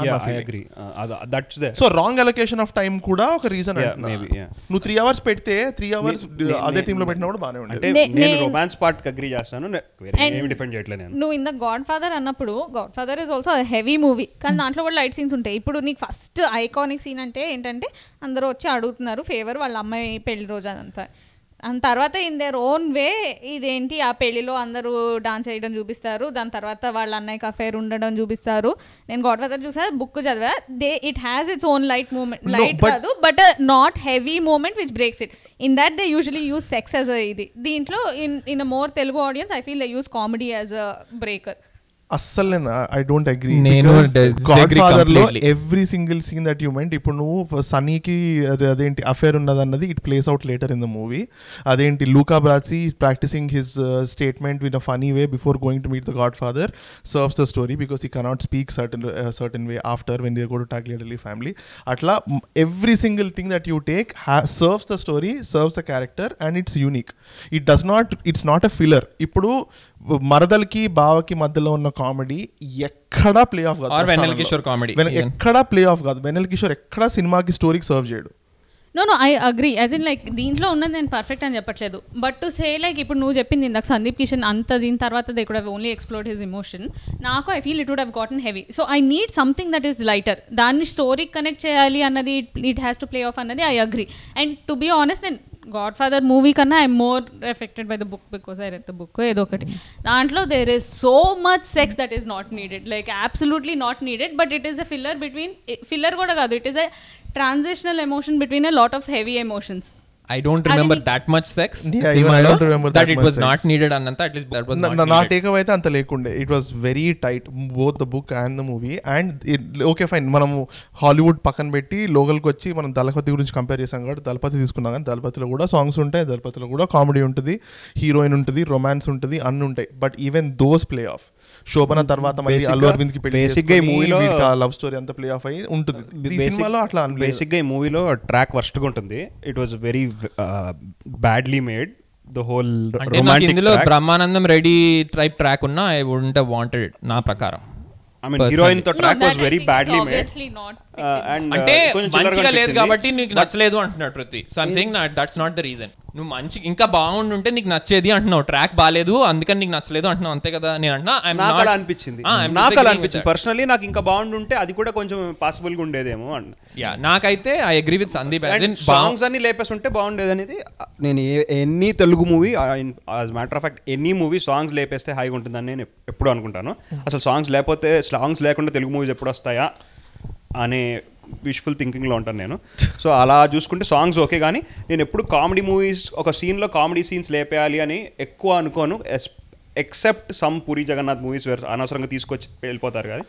so wrong allocation of time కూడా ఒక రీజన్. నువ్వు త్రీ అవర్స్ పెడితే three hours అదే టీమ్లో పెట్టినా కూడా ఉండేది నేను రొమాన్స్ పార్ట్కి అగ్రీ చేస్తాను. నే- వేరే And ఏమి డిఫెండ్ చేయట్లేదు నేను. నువ్వు ఇన్ ద గాడ్ ఫాదర్ అన్నప్పుడు Godfather is also heavy movie కానీ దాంట్లో కూడా లైట్ సీన్స్ ఉంటాయి. ఇప్పుడు నీకు ఫస్ట్ ఐకానిక్ సీన్ అంటే ఏంటంటే అందరూ వచ్చి అడుగుతున్నారు ఫేవర్ వాళ్ళ అమ్మాయి పెళ్ళి రోజు అదంతా. అండ్ తర్వాత ఇన్ దేర్ ఓన్ వే ఇదేంటి ఆ పెళ్ళిలో అందరూ డాన్స్ చేయడం చూపిస్తారు దాని తర్వాత వాళ్ళ అన్నయ్యకి అఫేర్ ఉండడం చూపిస్తారు. నేను గాడ్ ఫాదర్ చూసా బుక్ చదివా. They it has its own light moment light but- కాదు but not heavy moment which breaks it in that they usually use sex as ఇది. దీంట్లో in in more Telugu audience I feel they use comedy as a breaker అస్సలు నేను I don't agree నేను గాడ్లో completely. Every single scene that you meant ఇప్పుడు నువ్వు సనీకి అది అదేంటి అఫేర్ ఉన్నది అన్నది it plays out later in the movie అదేంటి Luca Brasi practicing his statement in a funny way before going to meet the Godfather serves the story because he cannot speak certain certain way after when they go to talk literally family అట్లా every single thing that you take serves the story serves the character and it's unique it does not it's not a filler ఇప్పుడు మరదలకి బావకి మధ్యలో ఉన్న comedy ఎక్కడా play off కాదు Or Venel ప్రస్థానంలో. Kishore comedy, వెన- even. ఎక్కడా ప్లే ఆఫ్ కాదు. వెనల్ కిషోర్ ఎక్కడా సినిమాకి స్టోరీకి సర్వ్ చేయడు. No no I agree as in like దీంట్లో ఉన్నది నేను పర్ఫెక్ట్ అని చెప్పట్లేదు. బట్ టు సే లైక్ ఇప్పుడు నువ్వు చెప్పింది ఇందాక సందీప్ కిషన్ అంత దీని తర్వాత they could only explore his emotion నాకు I feel it would have gotten heavy so I need something that is lighter దాన్ని స్టోరీకి కనెక్ట్ చేయాలి అన్నది it has to play off అన్నది I agree and to be honest నేను Godfather movie కన్నా I more affected by the book because I read the book ఏదో ఒకటి. దాంట్లో there is so much sex that is not needed like absolutely not needed but it is a filler between filler కూడా కాదు. It is a transitional emotion between a lot of heavy emotions I don't remember that much sex Yeah, even I don't remember that that it much was not. Needed అన్నంత at least that was నా- take అయితే అంత లేకుండే. It was very tight both the book and the movie and okay fine మనము Hollywood పక్కన పెట్టి లోకల్కి వచ్చి మనం దళపతి గురించి కంపేర్ చేసాం కాబట్టి దళపతి తీసుకున్నాం. కానీ దళపతిలో కూడా సాంగ్స్ ఉంటాయి దళపతిలో కూడా కామెడీ ఉంటుంది హీరోయిన్ ఉంటుంది రొమాన్స్ ఉంటుంది అన్ని ఉంటాయి. But even those play off Shobhana తర్వాత మళ్ళీ అల్లు అరవింద్కి basic గా ఈ movie లో- లవ్ స్టోరీ అంతా ప్లే ఆఫ్ అయ్యి ఉంటుంది. ఈ సినిమాలో అట్లా బేసిక్గా ఈ మూవీలో ట్రాక్ వర్స్ట్గా ఉంటుంది it was very badly made the whole ఇందులో బ్రహ్మానందం రెడీ టైప్ ట్రాక్ ఉన్నా ఐ వుడెంట్ వాంటెడ్ నా ప్రకారం. ఐ మీన్ హీరోయిన్తో track was very badly made అంటే మంచిగా లేదు కాబట్టి నీకు నచ్చలేదు అంటున్నాడు Prithvi so I'm saying that's not the reason నువ్వు మంచి ఇంకా బాగుండుంటే నీకు నచ్చేది అంటున్నావు. ట్రాక్ బాగాలేదు అందుకని నీకు నచ్చలేదు అంటున్నావు. అంతే కదా నేను అంటున్నా. నాకు అలా అనిపించింది. Ah, నాకు అలా అనిపించింది. that. పర్సనలీ నాకు ఇంకా బాగుండుంటే అది కూడా కొంచెం పాసిబుల్గా ఉండేదేమో Yeah, నాకైతే I agree with Sandeep songs అన్ని లేపేసి ఉంటే బాగుండేది అనేది నేను ఏ- ఎన్ని Telugu movie as matter of fact ఎన్ని మూవీ సాంగ్స్ లేపేస్తే హాయిగా ఉంటుందని నేను ఎప్పుడు అనుకుంటాను. అసలు సాంగ్స్ లేకపోతే సాంగ్స్ లేకుండా తెలుగు మూవీస్ ఎప్పుడు వస్తాయా? అనే విష్ఫుల్ థింకింగ్లో ఉంటాను నేను సో అలా చూసుకుంటే సాంగ్స్ ఓకే కానీ నేను ఎప్పుడు కామెడీ మూవీస్ ఒక సీన్లో కామెడీ సీన్స్ లేపేయాలి అని ఎక్కువ అనుకోను except some Puri Jagannadh movies where అనవసరంగా తీసుకొచ్చి వెళ్ళిపోతారు కానీ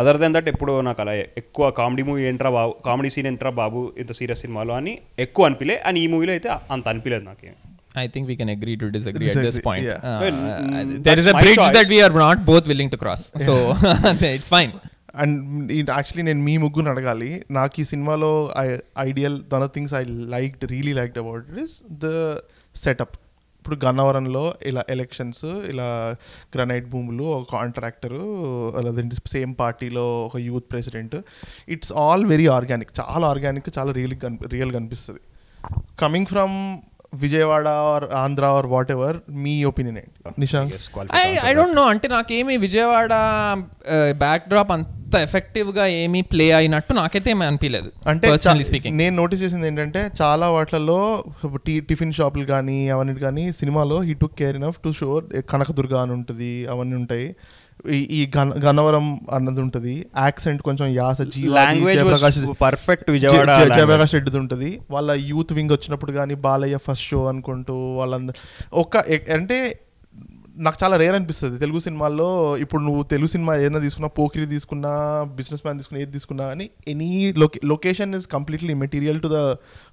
అదర్ దెన్ దట్ ఎప్పుడు నాకు అలా ఎక్కువ కామెడీ మూవీ ఏంట్రా బాబు కామెడీ సీన్ ఏంట్రా బాబు ఇంత సీరియస్ సినిమాలో అని ఎక్కువ అనిపించలే అని ఈ మూవీలో అయితే అంత అనిపించలేదు నాకు I think we can agree to disagree at this point. yeah. Uh, Well, there is a bridge choice. that we are not both willing to cross. So it's fine. And actually నేను మీ ముగ్గురు అడగాలి. నాకు ఈ సినిమాలో ideal one of things I like really liked about it is the setup. ఇప్పుడు గన్నవరంలో ఇలా ఎలక్షన్స్ ఇలా గ్రనైట్ భూములు ఒక కాంట్రాక్టరు అదేంటి సేమ్ పార్టీలో ఒక youth president. It's all very organic. చాలా ఆర్గానిక్ చాలా రియల్ రియల్ కనిపిస్తుంది coming from Vijayawada or Andhra or whatever me opinion ఏంటి? Nishank I I don't know అంటే నాకేమి విజయవాడ బ్యాక్ డ్రాప్ అంత ఎఫెక్టివ్గా ఏమీ ప్లే అయినట్టు నాకైతే ఏమీ అనిపించలేదు అంటే స్పీకింగ్ నేను నోటీస్ చేసింది ఏంటంటే చాలా వాటిలలో టీ టిఫిన్ షాపులు కానీ అవన్నీ కానీ సినిమాలో he took care enough to show Kanakadurga అని ఉంటుంది అవన్నీ ఉంటాయి. ఈ ఈ గన గన్నవరం అన్నది ఉంటుంది యాక్సెంట్ కొంచెం యాస జీవ లాంగ్వేజ్ జయప్రకాష్ పర్ఫెక్ట్ విజయవాడ. జయప్రకాష్ రెడ్డిది ఉంటుంది వాళ్ళ యూత్ వింగ్ వచ్చినప్పుడు కానీ బాలయ్య ఫస్ట్ షో అనుకుంటూ వాళ్ళందరూ ఒక అంటే నాకు చాలా రేర్ అనిపిస్తుంది. తెలుగు సినిమాల్లో ఇప్పుడు నువ్వు తెలుగు సినిమా ఏదైనా తీసుకున్నా పోకిరి తీసుకున్నా బిజినెస్ మ్యాన్ తీసుకున్నా ఏది తీసుకున్నా అని any లొకే location is completely material to the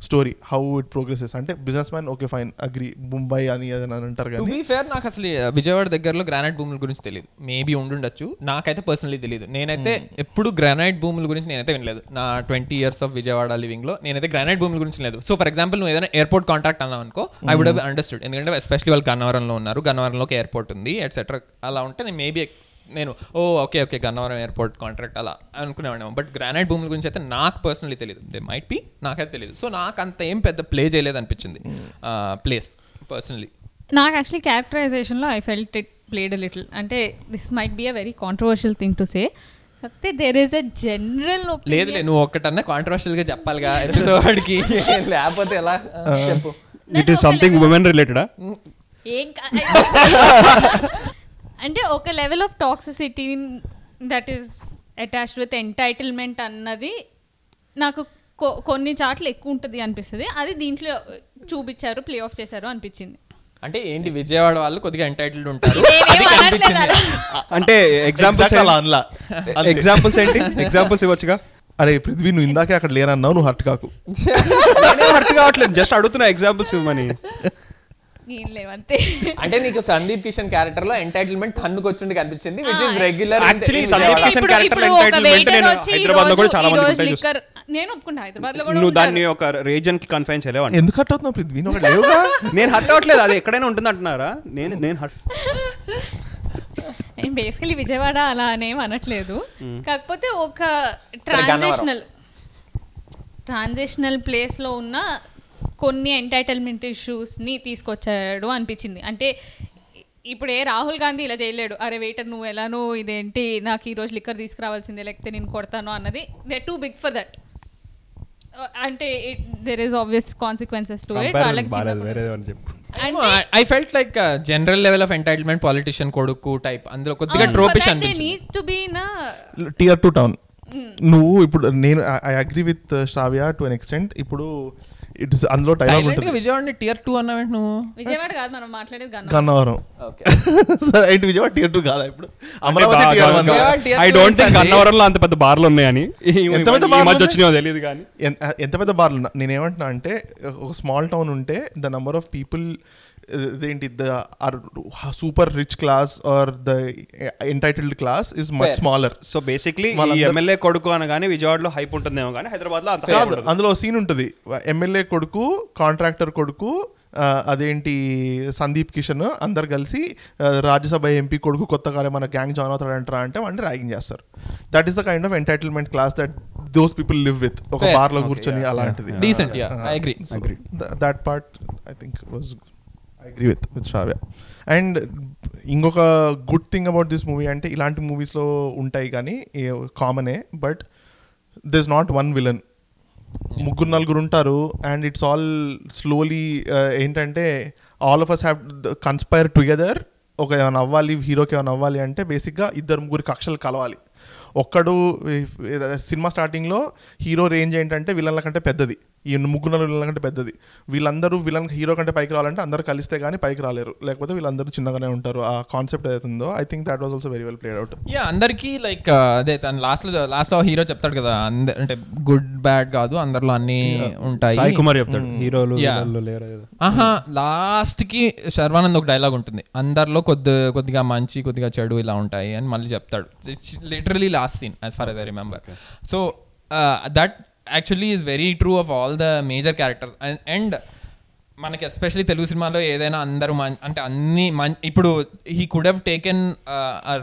story how it progresses అంటే బిజినెస్ మ్యాన్ ఓకే ఫైన్ అగ్రి ముంబై అని ఏదైనా అంటారు కానీ ఫేర్ నాకు అసలు విజయవాడ దగ్గరలో గ్రానైట్ భూముల గురించి తెలియదు మేబీ ఉండుండొచ్చు. నాకైతే పర్సనలీ తెలియదు నేనైతే ఎప్పుడు గ్రానైట్ భూముల గురించి నేనైతే వినలేదు. నా ట్వంటీ ఇయర్స్ ఆఫ్ విజయవాడ లివింగ్లో నేనైతే గ్రానైట్ భూముల గురించి లేదు సో ఫర్ ఎగ్జాంపుల్ నువ్వు ఏదైనా ఎయిర్పోర్ట్ కాంట్రాక్ట్ అన్నావు అనుకో ఐ వుడ్ అండర్స్టూడ్ ఎందుకంటే ఎస్పెషల్లీ వాళ్ళు గన్నవరంలో ఉన్నారు. గన్నవరంలోకి ఎయిర్పోర్ట్ ఉంది ఎట్సెట్రా అలా ఉంటే నేను మేబీ నేను ఓ okay okay Gannavaram airport contract అలా అనుకునేవాడిని. బట్ గ్రానైట్ భూముల గురించి అయితే నాకు పర్సనలీ తెలియదు దే మైట్ బి నాకైతే తెలియదు సో నాకు అంత ఏం పెద్ద ప్లే చేయలేదు అనిపించింది ప్లేస్ పర్సనలీ నాకు actually క్యారెక్టరైజేషన్లో I felt it played little అంటే this might be a very controversial thing to say కాకపోతే దేర్ ఈస్ ఎ జనరల్ లేదులే నువ్వు ఒక్కటన్నా కాంట్రవర్షియల్గా చెప్పాలిగా ఎపిసోడ్కి. లేకపోతే ఎలా? చెప్పు. ఇట్ ఈస్ సంథింగ్ ఉమెన్ రిలేటెడా ఏం అంటే ఒక level of toxicity that is attached with entitlement అన్నది నాకు కొ- కొన్ని చాట్లు ఎక్కువ ఉంటుంది అనిపిస్తుంది. అది దీంట్లో చూపించారు ప్లే ఆఫ్ చేశారు అనిపించింది. అంటే ఏంటి విజయవాడ వాళ్ళు కొద్దిగా ఎంటైటిల్డ్ ఉంటారు. అంటే ఎగ్జాంపుల్స్. ఎగ్జాంపుల్స్ ఏంటి? ఎగ్జాంపుల్స్ ఇవ్వచ్చుగా? అరే పృథ్వీ నువ్వు ఇందాకే అక్కడ లేనన్నావు నువ్వు హర్ట్ కాకు. నేనేం హర్ట్ కావట్లేదు జస్ట్ అడుగుతున్నా ఎగ్జాంపుల్స్ ఇవ్వమని. ఏం లేవంతే. అంటే నీకు సందీప్ కిషన్ క్యారెక్టర్లో ఎంటైటిల్మెంట్ తన్నుకొచ్చింది కనిపించింది which is regular Actually, Sandeep Kishan entitlement waiter నేను హైదరాబాద్లో కూడా చాలా మంది ఉంటాయి నేను ఒప్పుకుంటా హైదరాబాద్లో కూడా నువ్వు. దాన్ని ఒక రీజన్కి కన్ఫైన్ చేయలేవు? ఎందుకు హర్ట్ అవుతున్నావు పృథ్వీ నువ్వు లేవుగా? నేను హర్ట్ అవ్వట్లేదు అది ఎక్కడైనా ఉంటుంది అంటున్నారా? నేను నేను హర్ట్ నేను బేసికలీ విజయవాడ అలా అనేం అనట్లేదు. కాకపోతే ఒక. ట్రాన్సిషనల్ ట్రాన్సిషనల్ ప్లేస్లో ఉన్న కొన్ని ఎంటైటిల్మెంట్ ఇష్యూస్ని తీసుకొచ్చాడు అనిపించింది. అంటే ఇప్పుడు ఏ రాహుల్ గాంధీ ఇలా చేయలేడు అరే వెయిటర్ నువ్వు ఎలానో ఇదేంటి? నాకు ఈ రోజు లిక్కర్ తీసుకురావాల్సిందే లేకపోతే నేను కొడతాను అన్నది. They too big for that అంటే there is obvious consequences to it వాళ్ళకి I felt like general level of entitlement politician కొడుకు టైప్ అందులో కొద్దిగా ట్రోపిష్ టియర్ టు టౌన్ నువ్వు ఇప్పుడు నేను I agree with Shravya to an extent ఇప్పుడు it's అందులో డైలాగ్ ఉంటుంది. విజయవాడ టియర్ టూ అన్నావేంటి నువ్వు? విజయవాడ కాదు మనం మాట్లాడేది గన్నవరం. సరే ఏంటి విజయవాడ టియర్ టూ కాదా ఇప్పుడు? Amaravati tier one I don't think ఏంటండి? అన్నవరంలో అంత పెద్ద బార్లు ఉన్నాయని. ఎంత పెద్ద ఈ బార్లు మధ్య? వచ్చినాయో తెలియదు కానీ. ఎంత పెద్ద బార్లు ఉన్నా నేను ఏమంటున్నా అంటే ఒక స్మాల్ టౌన్ ఉంటే ద నంబర్ ఆఫ్ పీపుల్ ఏంటి the or super rich class or the entitled class is much. Smaller so basically MLA కొడుకు అనగానే విజయవాడలో హైప్ ఉంటుందేమో కానీ హైదరాబాద్లో కాదు. అందులో సీన్ ఉంటుంది ఎమ్మెల్యే కొడుకు కాంట్రాక్టర్ కొడుకు అదేంటి సందీప్ కిషన్ అందరు కలిసి రాజ్యసభ ఎంపీ కొడుకు కొత్తగా మన గ్యాంగ్ జాయిన్ అవుతాడంటారా అంటే వాడిని ర్యాగింగ్ చేస్తారు that is the kind of entitlement class that those people live with ఒక Fair. బార్లో Okay, కూర్చొని అలాంటిది yeah. Decent, yeah. I agree. Agree. That part I think was I agree with with Shravya and ఇంకొక good thing about this movie అంటే ఇలాంటి మూవీస్లో ఉంటాయి కానీ కామనే but this not one villain ముగ్గురు నలుగురు ఉంటారు అండ్ ఇట్స్ ఆల్ స్లోలీ ఏంటంటే all of us have conspire together ఒక ఏమైనా అవ్వాలి హీరోకి ఏమైనా అవ్వాలి అంటే బేసిక్గా ఇద్దరు ముగ్గురు కక్షలు కలవాలి. ఒక్కడు సినిమా స్టార్టింగ్లో హీరో రేంజ్ ఏంటంటే విలన్ల కంటే పెద్దది. ఈ ముగ్గురు నలుగురు విలన్ల కంటే పెద్దది. వీళ్ళందరూ విలన్ హీరో కంటే పైకి రావాలంటే అందరూ కలిస్తే కానీ పైకి రాలేరు. లేకపోతే వీళ్ళందరూ చిన్నగానే ఉంటారు. ఆ కాన్సెప్ట్ ఏదైతుందో I think that was also very well played out yeah అందరికి లైక్ అదే తను లాస్ట్లో లాస్ట్లో హీరో చెప్తాడు కదా అంద అంటే గుడ్ బ్యాడ్ కాదు అందరిలో అన్ని ఉంటాయి. సాయి కుమార్ చెప్తాడు. హీరోలు లేరు ఏదో. ఆహా లాస్ట్కి శర్వానంద్ ఒక డైలాగ్ ఉంటుంది. అందరిలో కొద్ది కొద్దిగా మంచి కొద్దిగా చెడు ఇలా ఉంటాయి అని మళ్ళీ చెప్తాడు. Literally last scene as far I remember so that actually is very true of all the major characters and మనకి ఎస్పెషలీ తెలుగు సినిమాలో ఏదైనా అందరూ మం- అంటే అన్ని మం- ఇప్పుడు he could have taken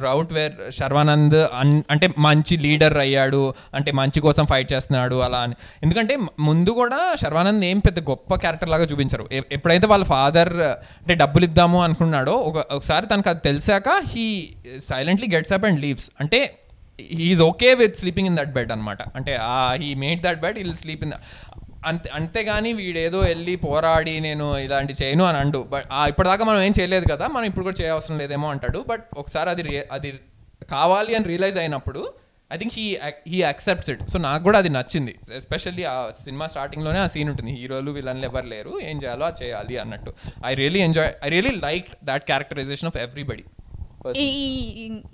route where Sharwanand అన్- అంటే మంచి లీడర్ అయ్యాడు అంటే మంచి కోసం ఫైట్ చేస్తున్నాడు అలా అని. ఎందుకంటే ముందు కూడా శర్వానంద్ ఏం పెద్ద గొప్ప క్యారెక్టర్ లాగా చూపించారు. ఎప్పుడైతే వాళ్ళ ఫాదర్ అంటే డబ్బులు ఇద్దాము అనుకున్నాడో ఒక ఒకసారి తనకు అది తెలిసాక he silently gets up and leaves అంటే is okay with sleeping in that bed అనమాట అంటే he made that bed I'll sleep in అంతే అంతేగాని వీడేదో వెళ్ళి పోరాడి నేను ఇలాంటి చేయను అని అండు. బట్ ఇప్పటిదాకా మనం ఏం చేయలేదు కదా మనం ఇప్పుడు కూడా చేయవసరం లేదేమో అంటాడు. బట్ ఒకసారి అది అది కావాలి అని రియలైజ్ అయినప్పుడు I think he he accepts it so నాకు కూడా అది నచ్చింది. ఎస్పెషల్లీ ఆ సినిమా స్టార్టింగ్లోనే ఆ సీన్ ఉంటుంది. హీరోలు విలన్లు ఎవరు లేరు ఏం చేయాలో అది చేయాలి అన్నట్టు. I really enjoy I really like that characterization of everybody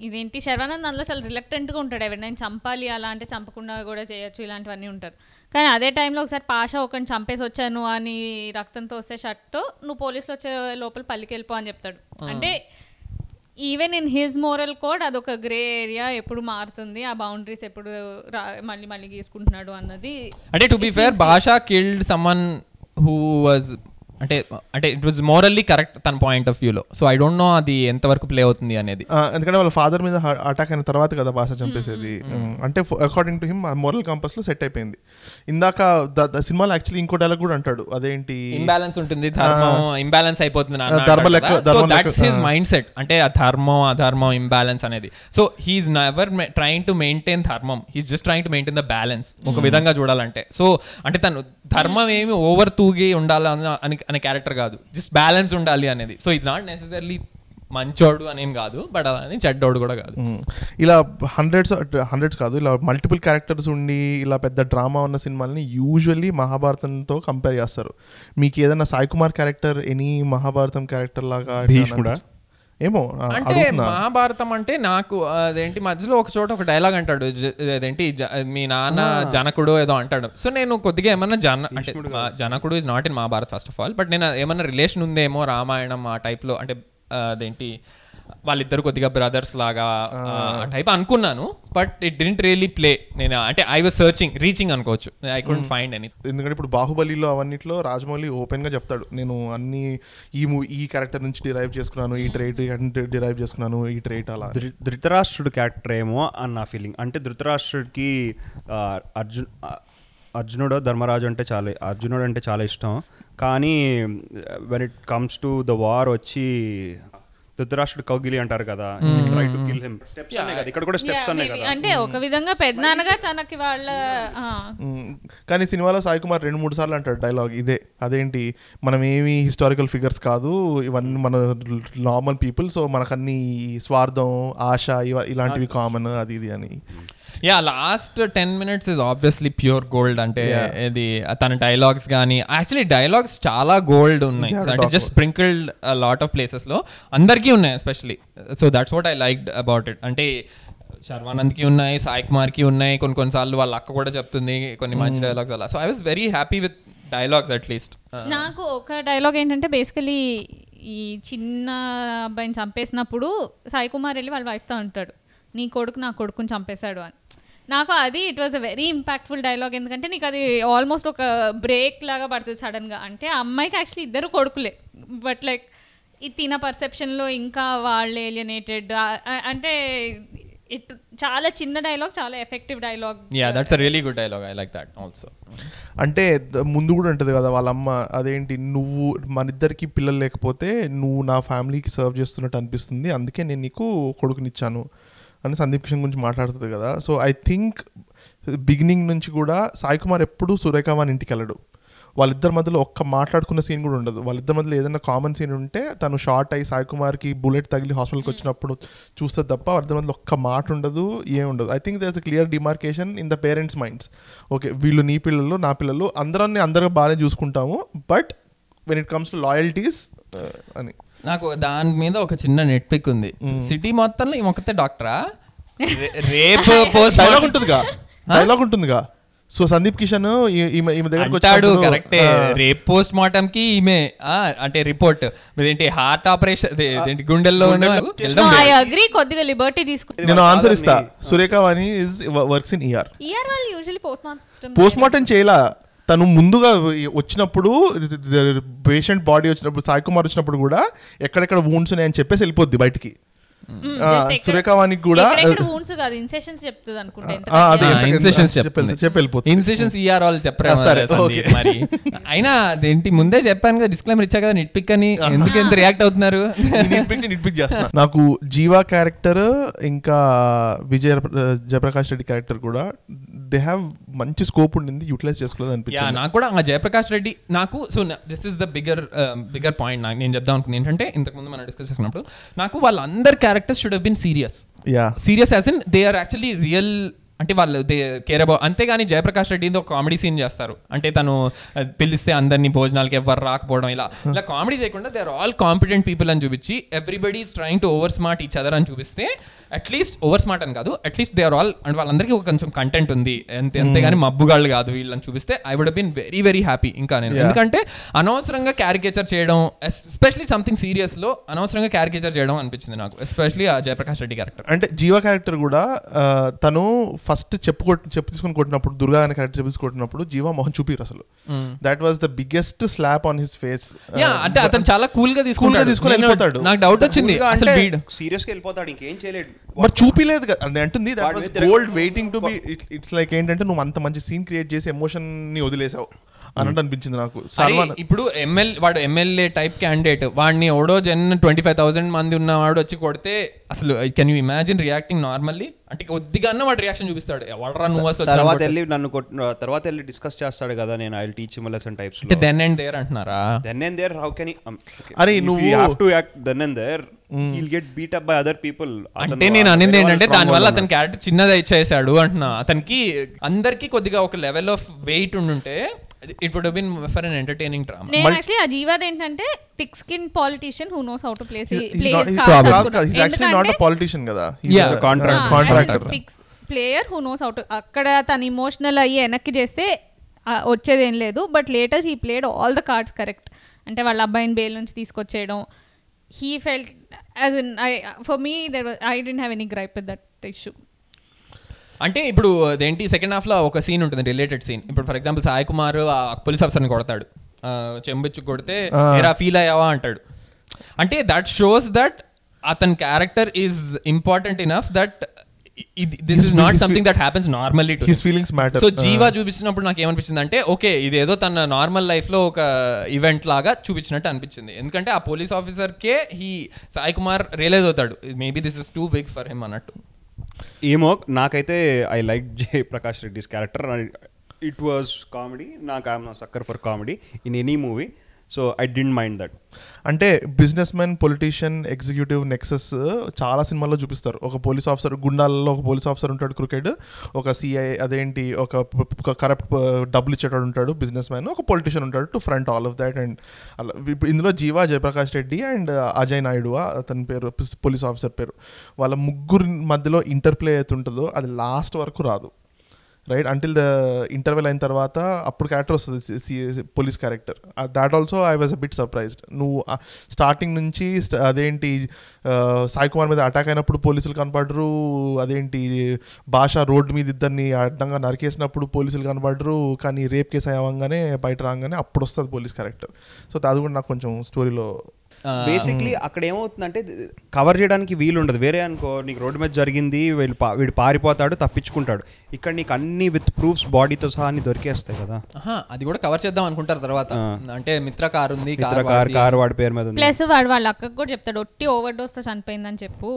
ఇదేంటి? శర్వానంద్ అందులో చాలా రిలక్టెంట్గా ఉంటాడు. ఎవరినైనా చంపాలి అలా అంటే చంపకుండా కూడా చేయొచ్చు ఇలాంటివన్నీ ఉంటారు. కానీ అదే టైంలో ఒకసారి పాషా ఒకరిని చంపేసి వచ్చాను అని రక్తంతో వస్తే షర్ట్తో నువ్వు పోలీసులు వచ్చే లోపల పల్లికి వెళ్ళిపో అని చెప్తాడు. అంటే even in his moral code అదొక గ్రే ఏరియా ఎప్పుడు మారుతుంది ఆ బౌండరీస్ ఎప్పుడు మళ్ళీ మళ్ళీ గీసుకుంటున్నాడు అన్నది అంటే to be fair Basha killed someone who was అంటే అంటే ఇట్ వాజ్ మోరల్లీ కరెక్ట్ తన పాయింట్ ఆఫ్ వ్యూలో సో ఐ డోంట్ నో అది ఎంతవరకు ప్లే అవుతుంది అనేది. ఎందుకంటే వాళ్ళ ఫాదర్ మీద అటాక్ అయిన తర్వాత కదా భాష చంపేసేది. అంటే అకార్డింగ్ టు హిమ్ మోరల్ కంపస్లో సెట్ అయిపోయింది. ఇందాక సినిమాలో యాక్చువల్లీ ఇంకో డైలాగ్ కూడా అంటాడు. అదేంటి? ఇంబ్యాలెన్స్ ఉంటుంది ధర్మం ఇంబ్యాలెన్స్ అయిపోతుంది దట్స్ హిస్. మైండ్ సెట్ అంటే ఆ ధర్మం అధర్మం ఇంబ్యాలెన్స్ అనేది. So he is never trying to maintain ధర్మం. He's just trying to maintain the balance ఒక విధంగా చూడాలంటే. సో అంటే తను ధర్మం ఏమి ఓవర్ తూగి ఉండాలి అన్న- అని అనే క్యారెక్టర్ కాదు. జస్ట్ బ్యాలెన్స్ ఉండాలి అనేది. సో ఇట్స్ నాట్ నెసెసర్లీ మంచోడు అనేం కాదు బట్ అలానే చెడ్డోడు కూడా కాదు. ఇలా హండ్రెడ్స్ హండ్రెడ్స్ కాదు ఇలా మల్టిపుల్ క్యారెక్టర్స్ ఉండి ఇలా పెద్ద డ్రామా ఉన్న సినిమాలని యూజువల్లీ మహాభారతంతో కంపేర్ చేస్తారు. మీకు ఏదైనా Sai Kumar character any Mahabharatam character లాగా భీష్ముడా? ఏమో ఆ, అంటే మహాభారతం అంటే నాకు అదేంటి మధ్యలో ఒక చోట ఒక డైలాగ్ అంటాడు అదేంటి జ- మీ నాన్న జనకుడు ఏదో అంటాడు. సో నేను కొద్దిగా ఏమన్నా జన అంటే జనకుడు is not in Mahabharat first of all but నేను ఏమన్నా రిలేషన్ ఉందేమో రామాయణం ఆ type లో అంటే అదేంటి వాళ్ళిద్దరు కొద్దిగా బ్రదర్స్ లాగా ఆ. టైప్ అనుకున్నాను but it didn't really play నేను అంటే ఐ వాజ్ సర్చింగ్ రీచింగ్ అనుకోవచ్చు. ఐ కుడెంట్ ఫైండ్ ఎనీ ఎందుకంటే ఇప్పుడు బాహుబలిలో అవన్నిట్లో రాజమౌళి ఓపెన్గా చెప్తాడు. నేను అన్ని ఈ మూవీ ఈ క్యారెక్టర్ నుంచి డిరైవ్ చేసుకున్నాను ఈ ట్రైట్ డిరైవ్ చేసుకున్నాను ఈ ట్రైట్ అలా. ధృతరాష్ట్రుడు క్యారెక్టర్ ఏమో అని నా ఫీలింగ్ అంటే ధృతరాష్ట్రుడికి అర్జున్ అర్జునుడు ధర్మరాజు అంటే చాలా అర్జునుడు అంటే చాలా ఇష్టం. కానీ when it comes to the war వచ్చి ధృతరాష్ట్రుడు కౌగిలి అంటారు కదా. Try to kill him steps అనే కదా. ఇక్కడ కూడా స్టెప్స్ అనే. కదా. అంటే ఒక విధంగా పెద్దనాన్నగా తనకి వాళ్ళ. కానీ సినిమాలో సాయి కుమార్ రెండు మూడు సార్లు అంటాడు డైలాగ్ ఇదే. అదేంటి? మనం ఏమి హిస్టారికల్ ఫిగర్స్ కాదు. ఇవన్నీ మన నార్మల్ పీపుల్ సో మనకన్నీ స్వార్థం ఆశ ఇవ ఇలాంటివి కామన్ అది ఇది అని. Yeah last ten minutes is obviously pure gold అంటే Yeah. ఇది తన డైలాగ్స్ కానీ యాక్చువల్లీ డైలాగ్స్ చాలా గోల్డ్ ఉన్నాయి. అంటే జస్ట్ స్ప్రింకిల్డ్ లాట్ ఆఫ్ ప్లేసెస్లో అందరికీ ఉన్నాయి especially so that's what I like about it అంటే శర్వానంద్కి ఉన్నాయి సాయి కుమార్కి ఉన్నాయి కొన్ని కొన్నిసార్లు వాళ్ళ అక్క కూడా చెప్తుంది కొన్ని మంచి డైలాగ్స్ అలా. So I was very happy with dialogues at least నాకు ఒక డైలాగ్ ఏంటంటే బేసికలీ ఈ చిన్న అబ్బాయిని చంపేసినప్పుడు సాయి కుమార్ వెళ్ళి వాళ్ళ వైఫ్తో అంటాడు. నీ కొడుకు నా కొడుకుని చంపేశాడు అని. నాకు అది it was a very impactful dialogue ఎందుకంటే నీకు అది ఆల్మోస్ట్ ఒక బ్రేక్ లాగా పడుతుంది సడన్గా అంటే ఆ అమ్మాయికి యాక్చువల్లీ ఇద్దరు కొడుకులే. బట్ లైక్ ఈ తిన పర్సెప్షన్లో ఇంకా వాళ్ళు ఏలియనేటెడ్ అంటే ఇట్ చాలా చిన్న డైలాగ్ చాలా effective dialogue yeah that's a really good dialogue I like that also అంటే ముందు కూడా ఉంటుంది కదా వాళ్ళ అమ్మ అదేంటి నువ్వు మన ఇద్దరికి పిల్లలు లేకపోతే నువ్వు నా ఫ్యామిలీకి సర్వ్ చేస్తున్నట్టు అనిపిస్తుంది. అందుకే నేను నీకు కొడుకునిచ్చాను. అని సందీప్ కిషన్ గురించి మాట్లాడుతుంది కదా. సో ఐ థింక్ బిగినింగ్ నుంచి కూడా సాయి కుమార్ ఎప్పుడూ సురేఖావాన్ ఇంటికి వెళ్ళడు. వాళ్ళిద్దరి మధ్యలో ఒక్క మాట్లాడుకున్న సీన్ కూడా ఉండదు. వాళ్ళిద్దరి మధ్యలో ఏదైనా కామన్ సీన్ ఉంటే తను షార్ట్ అయ్యి సాయి కుమార్కి బుల్లెట్ తగిలి హాస్పిటల్కి వచ్చినప్పుడు చూస్తుంది తప్ప వాళ్ళిద్దరి మధ్యలో ఒక్క మాట ఉండదు ఏం ఉండదు. I think there's clear demarcation in the parents minds okay వీళ్ళు నీ పిల్లలు నా పిల్లలు అందరం అందరూ బాగానే చూసుకుంటాము. But when it comes to loyalties అని. నాకు దాని మీద ఒక చిన్న నెట్ పిక్ ఉంది సిటీ మొత్తంలో ఈ మొక్కతే డాక్టరా? రేపు పోస్ట్ డైలాగ్ ఉంటుందిగా. డైలాగ్ ఉంటుందిగా. సో సందీప్ కిషన్ ఈ- ఈమె దగ్గరకు వచ్చినప్పుడు, కరెక్టే. రేప్ పోస్ట్ మార్టం కి ఈమె అంటే రిపోర్ట్. ఏంటి హార్ట్ ఆపరేషన్ గుండెల్లో ఐ. అగ్రి కొద్దిగా లిబర్టీ తీసుకుంటారు నేను ఆన్సర్ ఇస్తా. Surekha Vani is works in ER year వాళ్ళు usually post mortem post mortem చేయలా? తను ముందుగా వచ్చినప్పుడు పేషెంట్ బాడీ వచ్చినప్పుడు సాయి కుమార్ వచ్చినప్పుడు కూడా ఎక్కడెక్కడ వూండ్స్ ఉన్నాయని చెప్పేసి వెళ్ళిపోద్ది బయటికి. ఆ, సురేఖ వానికి కూడా వూన్స్ కాదు ఇన్సెషన్స్ చెప్తుంది అనుకుంటా incisions చెప్పి ఇన్సెషన్స్ వాళ్ళు చెప్పరా సరే. మరి? అయినా అదేంటి ముందే చెప్పాను కదా డిస్క్లైమర్ ఇచ్చా కదా నిట్ పిక్ అని ఎందుకు ఎంత రియాక్ట్ అవుతున్నారు? నాకు జీవా క్యారెక్టర్ ఇంకా విజయ జయప్రకాష్ రెడ్డి క్యారెక్టర్ కూడా దే హ్యావ్ మంచి స్కోప్ ఉండింది యూటిలైజ్ చేసుకోలేదు అనిపించింది. నాకు కూడా ఆ జయప్రకాష్ రెడ్డి నాకు so this is the bigger bigger point నాకు నేను చెప్దాం అనుకుంది. ఏంటంటే ఇంతకు ముందు మనం డిస్కస్ చేసినప్పుడు నాకు వాళ్ళందరి characters should have been serious. Yeah. Serious as in they are actually real అంటే వాళ్ళు దే కేర్ అబౌట్ అంతేగాని జయప్రకాష్ రెడ్డి ఒక కామెడీ సీన్ చేస్తారు. అంటే తను పిలిస్తే అందరినీ భోజనాలకి ఎవరు రాకపోవడం ఇలా. ఇలా కామెడీ చేయకుండా they are all competent people అని చూపించి everybody is trying to over smart each other అని చూపిస్తే అట్లీస్ట్ ఓవర్ స్మార్ట్ అని కాదు అట్లీస్ట్ దే ఆర్ ఆల్ అంటే వాళ్ళందరికీ ఒక కొంచెం కంటెంట్ ఉంది. అంతే అంతేగాని మబ్బుగాళ్ళు కాదు వీళ్ళని చూపిస్తే I would been very very happy ఇంకా నేను. ఎందుకంటే అనవసరంగా క్యారికేచర్ చేయడం ఎస్పెషలీ సంథింగ్ సీరియస్లో అనవసరంగా క్యారికేచర్ చేయడం అనిపించింది నాకు ఎస్పెషలీ ఆ జయప్రకాష్ రెడ్డి క్యారెక్టర్ అంటే జీవ క్యారెక్టర్ కూడా తను ఫస్ట్ చెప్పు చెప్పు తీసుకొని కొట్టినప్పుడు దుర్గా అనే క్యారెక్టర్ చెప్పు కొట్టినప్పుడు జీవ మొహం చూపిరు అసలు. That was the biggest slap on his face yeah అంటే అతను చాలా కూల్గా తీసుకొని వెళ్ళిపోతాడు. నాకు డౌట్ వచ్చింది. అసలు సీరియస్గా వెళ్ళిపోతాడు ఇంకేం చేయలేడు. మరి చూపిలేదు కదా. అంటే అంటుంది that was gold waiting to be it's like ఏంటంటే నువ్వు అంత మంచి సీన్ క్రియేట్ చేసి ఎమోషన్ని వదిలేసావు. అన్నట్టు అనిపించింది నాకు ఇప్పుడు ఎమ్మెల్ వాడు ఎమ్మెల్యే టైప్ క్యాండిడేట్ వాడిని ఎవడో జన్ ట్వంటీ ఫైవ్ థౌసండ్ మంది ఉన్నవాడు వచ్చి కొడితే అసలు can you imagine reacting normally అంటే కొద్దిగా అన్న వాడు రియాక్షన్ చూపిస్తాడు. ఎవడరా నువ్వు అసలు తర్వాత వెళ్ళి నన్ను తర్వాత వెళ్ళి డిస్కస్ చేస్తాడు కదా నేను ఐ టీచ్ లెసన్ టైప్స్ అంటే దెన్ అండ్ దేర్ అంటున్నారా? Then and there how can అరే, నువ్వు- have to act then and there he'll get beat up by other people అంటే నేను అనేది ఏంటంటే దాని వల్ల అతని క్యారెక్టర్ చిన్నది చేశాడు అంటున్నా. అతనికి అందరికి కొద్దిగా ఒక లెవెల్ ఆఫ్ వెయిట్ ఉండుంటే it would been for an entertaining drama నేను యాక్చువల్లీ ఆ జీవాద్ ఏంటంటే thick skin politician who knows how to plays actually not a politician కదా. Yeah, contract- contractor player who knows out అక్కడ తను ఇమోషనల్ అయ్యి వెనక్కి చేస్తే వచ్చేదేం లేదు. But later he played all the cards correct అంటే వాళ్ళ అబ్బాయిని బెయిల్ నుంచి తీసుకొచ్చేయడం. He felt as in I for me there I didn't have any gripe with that issue అంటే ఇప్పుడు అదేంటి సెకండ్ హాఫ్లో ఒక సీన్ ఉంటుంది రిలేటెడ్ సీన్ ఇప్పుడు ఫర్ ఎగ్జాంపుల్ సాయి కుమార్ ఆ పోలీస్ ఆఫీసర్ని కొడతాడు. ఆ, చెంబొచ్చు కొడితే ఏరా ఫీల్ అయ్యావా? అంటాడు. అంటే దట్ షోస్ దట్ అతని character is important enough that this is not something that happens normally his feelings matter so Jeeva చూపించినప్పుడు నాకు ఏమనిపించింది అంటే ఓకే ఇదేదో తన నార్మల్ లైఫ్లో ఒక ఈవెంట్ లాగా చూపించినట్టు అనిపించింది. ఎందుకంటే ఆ పోలీస్ ఆఫీసర్ కే హీ సాయి కుమార్ రియలైజ్ అవుతాడు maybe this is too big for him అన్నట్టు. ఏమో నాకైతే I like J Prakash Reddy's character. It was comedy. నాకు I'm sucker for comedy. In any movie so I didn't mind that. అంటే businessman politician executive nexus చాలా సినిమాల్లో చూపిస్తారు. ఒక police officer గుండాలలో ఒక పోలీస్ ఆఫీసర్ ఉంటాడు క్రికెట్ ఒక సిఐ అదేంటి ఒక కరప్ట్ డబ్బులు ఇచ్చేటాడు ఉంటాడు బిజినెస్ మ్యాన్ ఒక పొలిటీషియన్ ఉంటాడు to front all of that and అలా ఇందులో జీవా జయప్రకాష్ రెడ్డి అండ్ అజయ్ నాయుడు అతని పేరు పోలీస్ ఆఫీసర్ పేరు. వాళ్ళ ముగ్గురు మధ్యలో ఇంటర్ప్లే అవుతుంటుందో అది లాస్ట్ వరకు రాదు. రైట్? అంటిల్ ద ఇంటర్వెల్ అయిన తర్వాత అప్పుడు క్యారెక్టర్ వస్తుంది police character that also I was a bit surprised నువ్వు స్టార్టింగ్ నుంచి అదేంటి సాయి కుమార్ మీద అటాక్ అయినప్పుడు పోలీసులు కనపడరు అదేంటి భాష రోడ్డు మీద ఇద్దరిని అడ్డంగా నరికేసినప్పుడు పోలీసులు కనపడరు కానీ రేప్ కేసు అవ్వగానే బయట రాగానే అప్పుడు వస్తుంది పోలీస్ క్యారెక్టర్ సో అది కూడా నాకు కొంచెం స్టోరీలో బేసిక్లీ అక్కడ ఏమవుతుందంటే కవర్ చేయడానికి వీలు ఉండదు వేరే అనుకో నీకు రోడ్డు మీద జరిగింది వీళ్ళు పా- వీడు పారిపోతాడు తప్పించుకుంటాడు. ఇక్కడ నీకు అన్ని విత్ ప్రూఫ్స్ బాడీతో సహా అన్ని దొరికేస్తాయి కదా. అది కూడా కవర్ చేద్దాం అనుకుంటారు తర్వాత. అంటే మిత్ర కార్ ఉంది కార్ కార్ కార్ వాడి పేరు మీద ఉంది. ప్లస్ వాడు వాళ్ళ అక్కకు కూడా చెప్తాడు ఒట్టి ఓవర్ డోస్తో చనిపోయిందని చెప్పు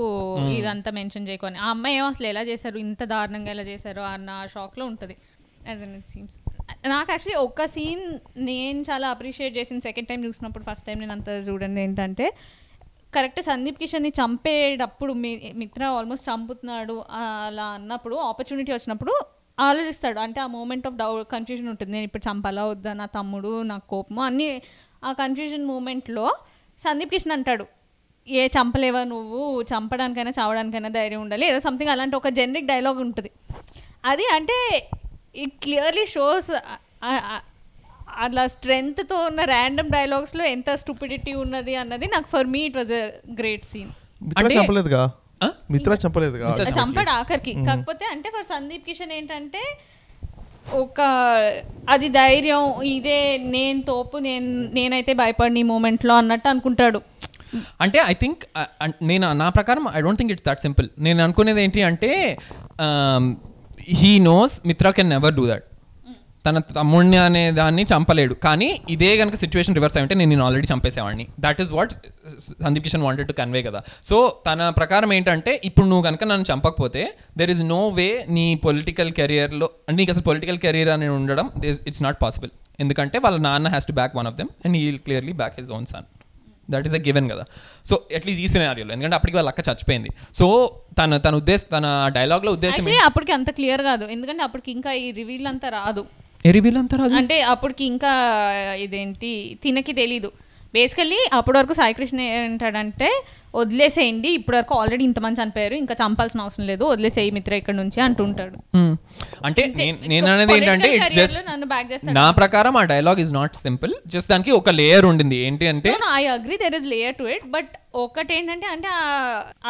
ఇదంతా మెన్షన్ చేయకొని ఆ అమ్మాయి ఏమో అసలు ఎలా చేశారు ఇంత దారుణంగా ఎలా చేశారు అన్న షాక్లో ఉంటుంది. యాజ్ అన్ ఇట్ సీమ్స్ నాకు యాక్చువల్లీ ఒక్క సీన్ నేను చాలా అప్రిషియేట్ చేసిన సెకండ్ టైం చూసినప్పుడు ఫస్ట్ టైం నేను అంత చూడండి ఏంటంటే కరెక్ట్ సందీప్ కిషన్ని చంపేటప్పుడు మీ మిత్ర ఆల్మోస్ట్ చంపుతున్నాడు అలా అన్నప్పుడు ఆపర్చునిటీ వచ్చినప్పుడు ఆలోచిస్తాడు. అంటే ఆ మూమెంట్ ఆఫ్ డౌ కన్ఫ్యూజన్ ఉంటుంది. నేను ఇప్పుడు చంపాలా వద్దా? నా తమ్ముడు నా కోపము అన్నీ ఆ కన్ఫ్యూజన్ మూమెంట్లో సందీప్ కిషన్ అంటాడు. ఏ చంపలేవా నువ్వు? చంపడానికైనా చావడానికైనా ధైర్యం ఉండాలి. ఏదో సంథింగ్ అలాంటి ఒక జెనరిక్ డైలాగ్ ఉంటుంది. అది అంటే ఇట్ క్లియర్లీ షోస్ అట్లా స్ట్రెంగ్త్తో ఉన్న ర్యాండమ్ డైలాగ్స్లో ఎంత స్టూపిడిటీ ఉన్నది అన్నది నాకు for me it was a great scene చంపలేదుగా? Mitra చంపలేదుగా? మిత్ర చంపాడు ఆఖరికి. కాకపోతే అంటే ఫర్ సందీప్ కిషన్ ఏంటంటే ఒక అది ధైర్యం ఇదే నేను తోపు నేను నేనైతే భయపడిన ఈ మూమెంట్లో అన్నట్టు అనుకుంటాడు. అంటే ఐ థింక్ నేను నా ప్రకారం I don't think it's that simple నేను అనుకునేది ఏంటి అంటే he knows Mitra can never do that తన తమ్ముడిని అనే దాన్ని చంపలేడు. కానీ ఇదే కనుక సిచ్యువేషన్ రివర్స్ అయ్యంటే నేను నేను already చంపేసేవాడిని. That is what Sandeep Kishan wanted to convey కదా. సో తన ప్రకారం ఏంటంటే ఇప్పుడు నువ్వు కనుక నన్ను చంపకపోతే దెర్ ఇస్ నో వే నీ పొలిటికల్ కెరియర్లో అంటే నీకు అసలు పొలిటికల్ కెరియర్ అని ఉండడం ఇట్స్ నాట్ పాసిబుల్ ఎందుకంటే వాళ్ళ నాన్న has to back one of them and he will clearly back his own son that is a given కదా. సో అట్లీస్ట్ ఈ సినారియోలో ఎందుకంటే అప్పటికి వాళ్ళ అక్క చచ్చిపోయింది. సో తన తన ఉద్దేశం తన డైలాగ్లో ఉద్దేశం అప్పటికి అంత క్లియర్ కాదు. ఎందుకంటే అప్పటికి ఇంకా ఈ రివీల్ అంతా రాదు. ఎరి వీళ్ళంతా రాదు? అంటే అప్పటికి ఇంకా ఇదేంటి తినకి తెలీదు. బేసికల్లీ అప్పటి వరకు సాయికృష్ణ ఏంటాడంటే వదిలేసేయండి ఇప్పటి వరకు ఆల్రెడీ ఇంతమంది చనిపోయారు ఇంకా చంపాల్సిన అవసరం లేదు వదిలేసేయి మిత్ర ఇక్కడ నుంచి అంటుంటాడు. అంటే నేను అనేది ఏంటంటే ఇట్స్ జస్ట్. నా ప్రకారం ఆ dialogue is not simple just దానికి ఒక లేయర్ ఉండింది. ఏంటి అంటే I agree there is layer to it but ఒకటి ఏంటంటే అంటే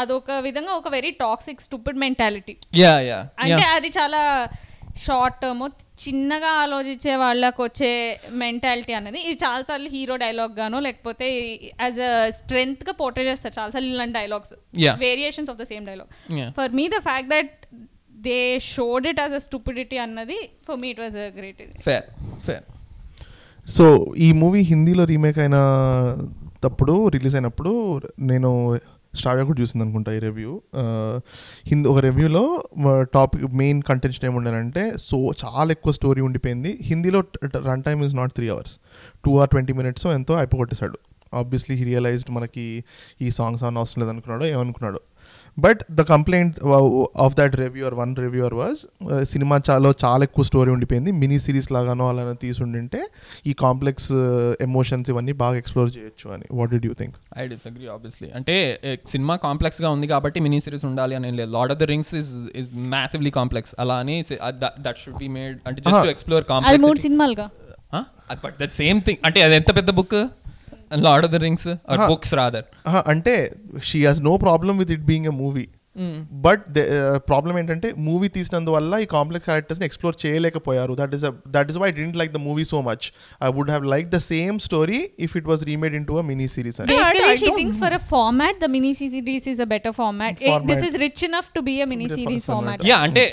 అదొక విధంగా ఒక very toxic stupid mentality yeah yeah అంటే అది చాలా షార్ట్ టర్మ్ చిన్నగా ఆలోచించే వాళ్ళకి వచ్చే మెంటాలిటీ అనేది ఇది చాలాసార్లు హీరో డైలాగ్ గానో లేకపోతే యాజ్ అ స్ట్రెంగ్త్గా పోర్ట్రే చేస్తారు చాలాసార్లు ఇలాంటి dialogues. Variations of the same dialogue. For me the fact that they showed it as a stupidity అన్నది for me it was a great ఇది ఫేర్ ఫేర్ సో ఈ మూవీ హిందీలో remake అయిన తప్పుడు రిలీజ్ అయినప్పుడు నేను స్టార్గా కూడా చూసింది అనుకుంటా ఈ రివ్యూ హిందీ ఒక రివ్యూలో టాపిక్ మెయిన్ కంటెంట్ ఏముండనంటే సో చాలా ఎక్కువ స్టోరీ ఉండిపోయింది. హిందీలో run time is not three hours two hour twenty minutes ఎంతో అయిపోగొట్టేశాడు. ఆబ్వియస్లీ హీ రియలైజ్డ్ మనకి ఈ సాంగ్స్ అని అవసరం లేదనుకున్నాడు ఏమనుకున్నాడు. But the complaint of that reviewer one reviewer was cinema చాలా చాలా ఎక్కువ స్టోరీ ఉండిపోయింది మినీ సిరీస్ లాగానో అలా తీసుండింటే ఈ కాంప్లెక్స్ ఎమోషన్స్ ఇవన్నీ బాగా ఎక్స్ప్లోర్ చేయొచ్చు అని what did you think I disagree obviously అంటే సినిమా కాంప్లెక్స్గా ఉంది కాబట్టి మినీ సిరీస్ ఉండాలి అని లేదు lord of the rings is is massively complex అలా అని దట్ షుడ్ బి మేడ్ అంటే జస్ట్ ఎక్స్ప్లోర్ మూడు కాంప్లెక్స్ సినిమాలుగా బట్ దట్ సేమ్ థింగ్ అంటే అది ఎంత పెద్ద book lord of the rings Huh. Books rather అంటే she has no problem with it being a movie but problem ఏంటంటే మూవీ తీసినందువల్ల ఈ కాంప్లెక్స్ క్యారెక్టర్స్ని ఎక్స్ప్లోర్ చేయలేకపోయారు that is that is why didn't like the movie so much I would have like the same story if it was remade into a mini series అని Basically, I she don't thinks for a format, the mini series is a better format. Eh, Format. This is rich enough to be a mini Better series format. format. Yeah అంటే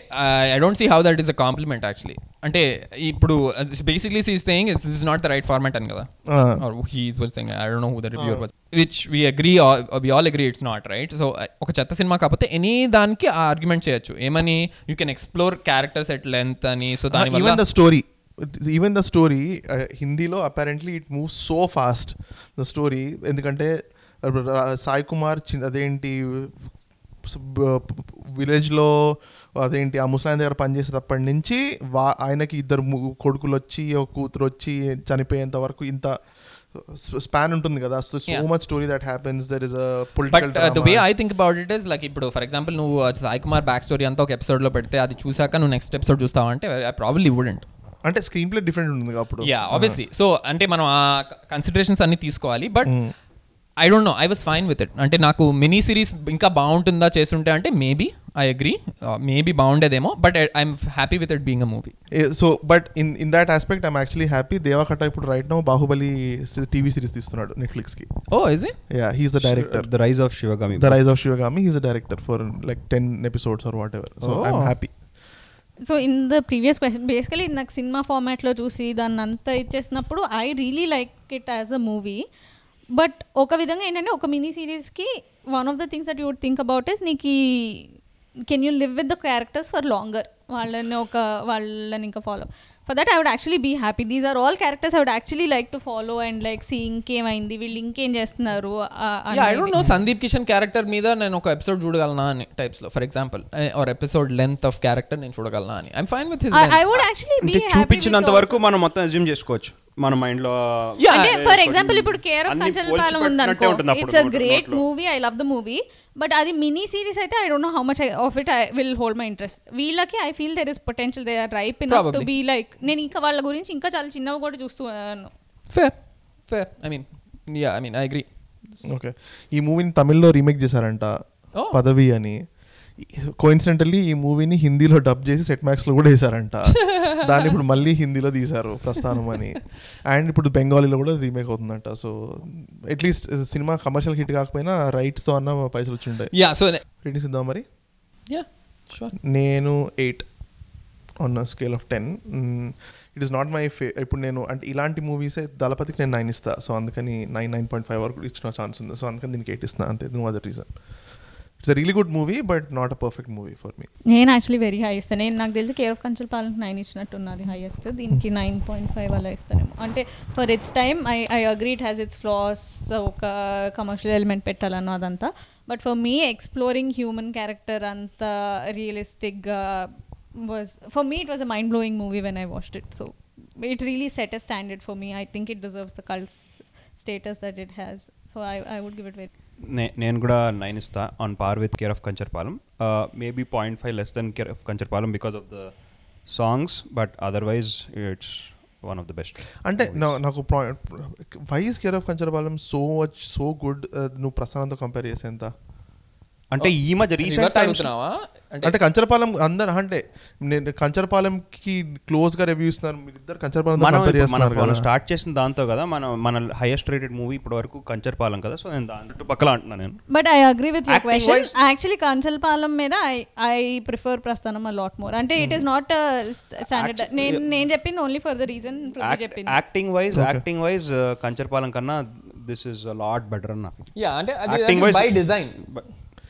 I don't see how that is a compliment actually అంటే ఇప్పుడు basically see saying it's is not the right format అని కదా. Uh, don't know who the reviewer was. Which we agree or, or we all agree it's not right? So uh, ఒక చెత్త సినిమా కాకపోతే any దానికి ఆ ఆర్గ్యుమెంట్ చేయొచ్చు. ఏమని? You can explore characters at length అని సో దాని even the story even the story హిందీలో apparently it move so fast the story ఎందుకంటే రా- సాయి కుమార్ చిన్న అదేంటి విలేజ్లో అదేంటి ఆ ముసలాయన దగ్గర పనిచేసేటప్పటి నుంచి వా ఆయనకి ఇద్దరు కొడుకులు వచ్చి ఒక కూతురు వచ్చి చనిపోయేంత వరకు ఇంత స్పాన్ ఉంటుంది కదా. So so. Much story that happens there is a but political the way I think about it is like ఇప్పుడు ఫర్ ఎగ్జాంపుల్ నువ్వు uh, Sai Kumar back story అంతా ఒక ఎపిసోడ్లో పెడితే అది చూసాక నువ్వు నెక్స్ట్ ఎపిసోడ్ చూస్తావు అంటే ఐ ప్రాబ్లీ వుడెంట్ అంటే స్క్రీన్ ప్లే డిఫరెంట్ ఉంటుంది అప్పుడు. యా ఆబ్వియస్లీ సో అంటే మనం ఆ కన్సిడరేషన్స్ అన్ని తీసుకోవాలి. But I don't know I was fine with it అంటే నాకు మినీ సిరీస్ ఇంకా బాగుంటుందా చేస్తుంటే అంటే maybe I agree maybe బాగుండేదేమో but I'm happy with it being a movie so but in in that aspect I'm actually happy Devakatta ఇప్పుడు right no Baahubali TV series తీస్తున్నాడు నెట్ఫ్లిక్స్కి. ఓ is it yeah he's the director the rise of Sivagami the rise of Sivagami he's the director for like ten episodes or whatever so I'm. Happy so in the previous question basically నాకు cinema ఫార్మాట్లో చూసి దాన్ని అంతా ఇచ్చేసినప్పుడు I really like it as a movie but ఒక విధంగా ఏంటంటే ఒక mini సిరీస్కి one of the things that would think about is నీకు can you live with the characters for longer? వాళ్ళని ఒక వాళ్ళని ఇంకా follow. For that I would actually be happy. These are all characters I would actually like to follow and like see ఇంకేమైంది వీళ్ళు ఇంకేం చేస్తున్నారు I don't know Sandeep Kishan character మీద నేను ఒక ఎపిసోడ్ చూడగలనా అని టైప్స్లో for example or episode length of character నేను చూడగలనా అని. I'm fine with his I would actually be అంటే చూపించినంత వరకు మనం మొత్తం అజ్యూమ్ చేసుకోవచ్చు. మన మైండ్లో ఫర్ ఎగ్జాంపుల్ ఇప్పుడు కేర్ ఆఫ్ కంచలపాలెం ఉంటుంది అప్పుడు it's a great. Movie I love the movie but అది మినీ సిరీస్ అయితే I don't know how much of it I will hold my interest వీళ్ళకి I feel there is potential they are ripe in to. Be like నేను ఇంకా వాళ్ళ గురించి ఇంకా చాలా చిన్నవి కూడా చూస్తున్నాను fair fair I mean yeah I mean I agree okay ఈ మూవీని తమిళ్ళో రీమేక్ చేశారంట Oh. పదవి అని కోయిన్సిడెంటల్లీ ఈ మూవీని హిందీలో డబ్ చేసి సెట్ మ్యాక్స్లో కూడా వేశారంట. దాన్ని ఇప్పుడు మళ్ళీ హిందీలో తీశారు ప్రస్థానం అని. అండ్ ఇప్పుడు బెంగాలీలో కూడా రీమేక్ అవుతుందంట. So at least cinema commercial hit కాకపోయినా రైట్స్తో అన్న పైసలు వచ్చి ఉంటాయి యా సో రేటింగ్స్ ఇద్దాం మరి? యా నేను eight on scale of ten it is not my ఫే ఇప్పుడు నేను అంటే ఇలాంటి మూవీసే దళపతికి నేను నైన్ ఇస్తా. సో అందుకని నైన్ నైన్ పాయింట్ ఫైవ్ వరకు ఇచ్చిన ఛాన్స్ ఉంది. సో అందుకని దీనికి ఎయిట్ ఇస్తున్నా. అంతే no other reason it's really good movie but not a perfect movie for me నేను యాక్చువల్లీ వెరీ హై ఇస్తాను. నేను నాకు తెలిసి కేర్ ఆఫ్ కంచల్ పాలనకి నైన్ ఇచ్చినట్టు ఉన్నది హైయెస్ట్ దీనికి నైన్ పాయింట్ ఫైవ్ అలా ఇస్తానేమో అంటే for it's time I I agree it has its flaws ఒక కమర్షియల్ ఎలిమెంట్ పెట్టాలను అదంతా. But for me exploring human character అంత రియలిస్టిక్గా was for me it was a mind blowing movie when I watched it so it really set a standard for me I think it deserves the cult status that it has so I I would give it very నే- నేను కూడా nine ఇస్తా on par with care of Kancharapalem maybe point five less than care of Kancharapalem because of the songs but otherwise it's one of the best అంటే నాకు wise care of Kancharapalem so much so good నువ్వు ప్రస్థానంతో compare చేసే ఎంత అంటే ఈ మధ్య recent అడుగుతున్నావా? అంటే కంచరపాలెం అందరు అంటే నేను కంచరపాలెంకి క్లోజ్గా రివ్యూ ఇస్తున్నారు మీరు ఇద్దరు కంచరపాలెంతో మనం స్టార్ట్ చేసిన దాంతో కదా మనం మన హైయెస్ట్ రేటెడ్ మూవీ ఇప్పటి వరకు కంచర్పాలెం కదా సో నేను దాని చుట్టుపక్కల అంటున్నా నేను. But I agree with your Acting question wise- actually Kancharapalem మీద I I prefer Prasthanam a lot more అంటే ఇట్ ఈస్ నాట్ స్టాండర్డ్ నేను నేను చెప్పింది ఓన్లీ ఫర్ ద రీజన్ చెప్పింది. Acting wise acting wise Kancharapalem కన్నా దిస్ ఇస్ లాట్ బెటర్ అన్న. Yeah అంటే by design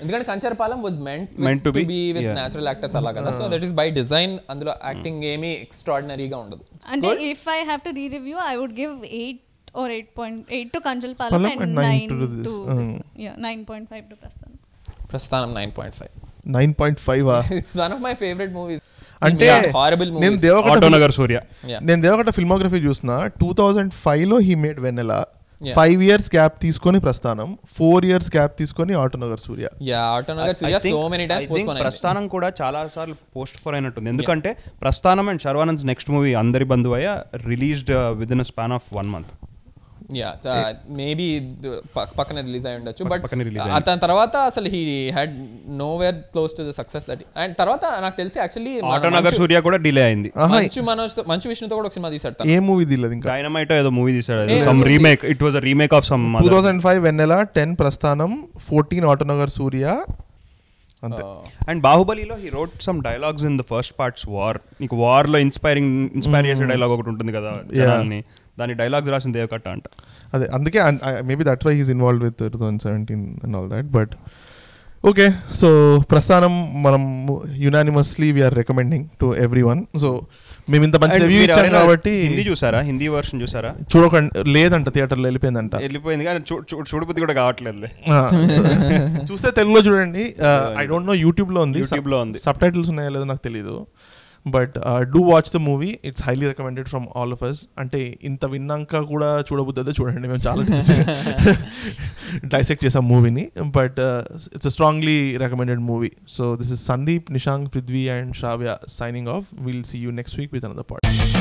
ఎందుకంటే Kancharapalem was meant Meant to be, be with. Natural actors అలా కదా. So that is by design అందులో acting ఏమీ ఎక్స్ట్రాడినరీగా ఉండదు. అంటే if I have to re review I would give eight or eight point eight to Palam and and nine nine to to this, nine point five to Prasthanam Prasthanam nine point five nine point five it's one of my favourite movies అంటే నేను దేవకట సూర్య. నేను Deva Katta filmography చూసిన two thousand ఫైవ్లో he made Vennela Yeah. Five years gap తీసుకొని Prasthanam four years gap తీసుకొని Autonagar Surya. Yeah Autonagar Surya so many times post Prasthanam కూడా చాలా సార్లు పోస్ట్ పోర్ అయినట్టుంది ఎందుకంటే ప్రస్థానం and Sharwanand next movie Andari Bandhuvayya released with in span of one month yeah maybe పక్కన release అయి ఉండొచ్చు బట్ అతని తర్వాత అసలు he had nowhere close to the success that and తర్వాత నాకు తెలిసి యాక్చువల్లీ ఆటోనగర్ సూర్య కూడా డిలే అయింది. మంచు మనోజ్ మంచు విష్ణుతో కూడా ఒక సినిమా తీసాడు తను. ఏ మూవీ తీయలేదు ఇంకా? డైనమైట్ ఏదో మూవీ తీసాడు some remake it was remake of some two thousand five Vennela ten Prasthanam fourteen Autonagar Surya అంతే. అండ్ బాహుబలిలో he wrote some dialogues in the first parts war నీకు వార్లో ఇన్స్పైరింగ్ ఇన్స్పైర్ చేసే dialogue ఒకటి ఉంటుంది కదా దాని డైలాగ్స్ రాసిన దేవకట్ట అంట. అదే అందుకే maybe that why he's involve with two thousand seventeen and all that but okay so Prasthanam మనం unanimously we're recommending to everyone so మేము ఇంత మంచి రివ్యూ ఇచ్చాం కాబట్టి హిందీ చూసారా? హిందీ వర్షన్ చూసారా? చూడకండి లేదంట థియేటర్లో వెళ్ళిపోయిందంట. వెళ్ళిపోయింది కానీ చూడబుద్ధి కూడా కావట్లేదు చూస్తే తెలుగులో చూడండి. ఐ డోంట్ నో యూట్యూబ్లో ఉంది. యూట్యూబ్లో ఉంది. సబ్ టైటిల్స్ ఉన్నాయో లేదో నాకు తెలియదు but do watch the movie it's highly recommended from all of us అంటే ఇంత విన్నాక కూడా చూడబుద్ది చూడండి. మేము చాలా డైసెక్ట్ చేసాం మూవీని. But it's strongly recommended movie so this is Sandeep Nishank Prithvi and Shravya signing off will see you next week with another part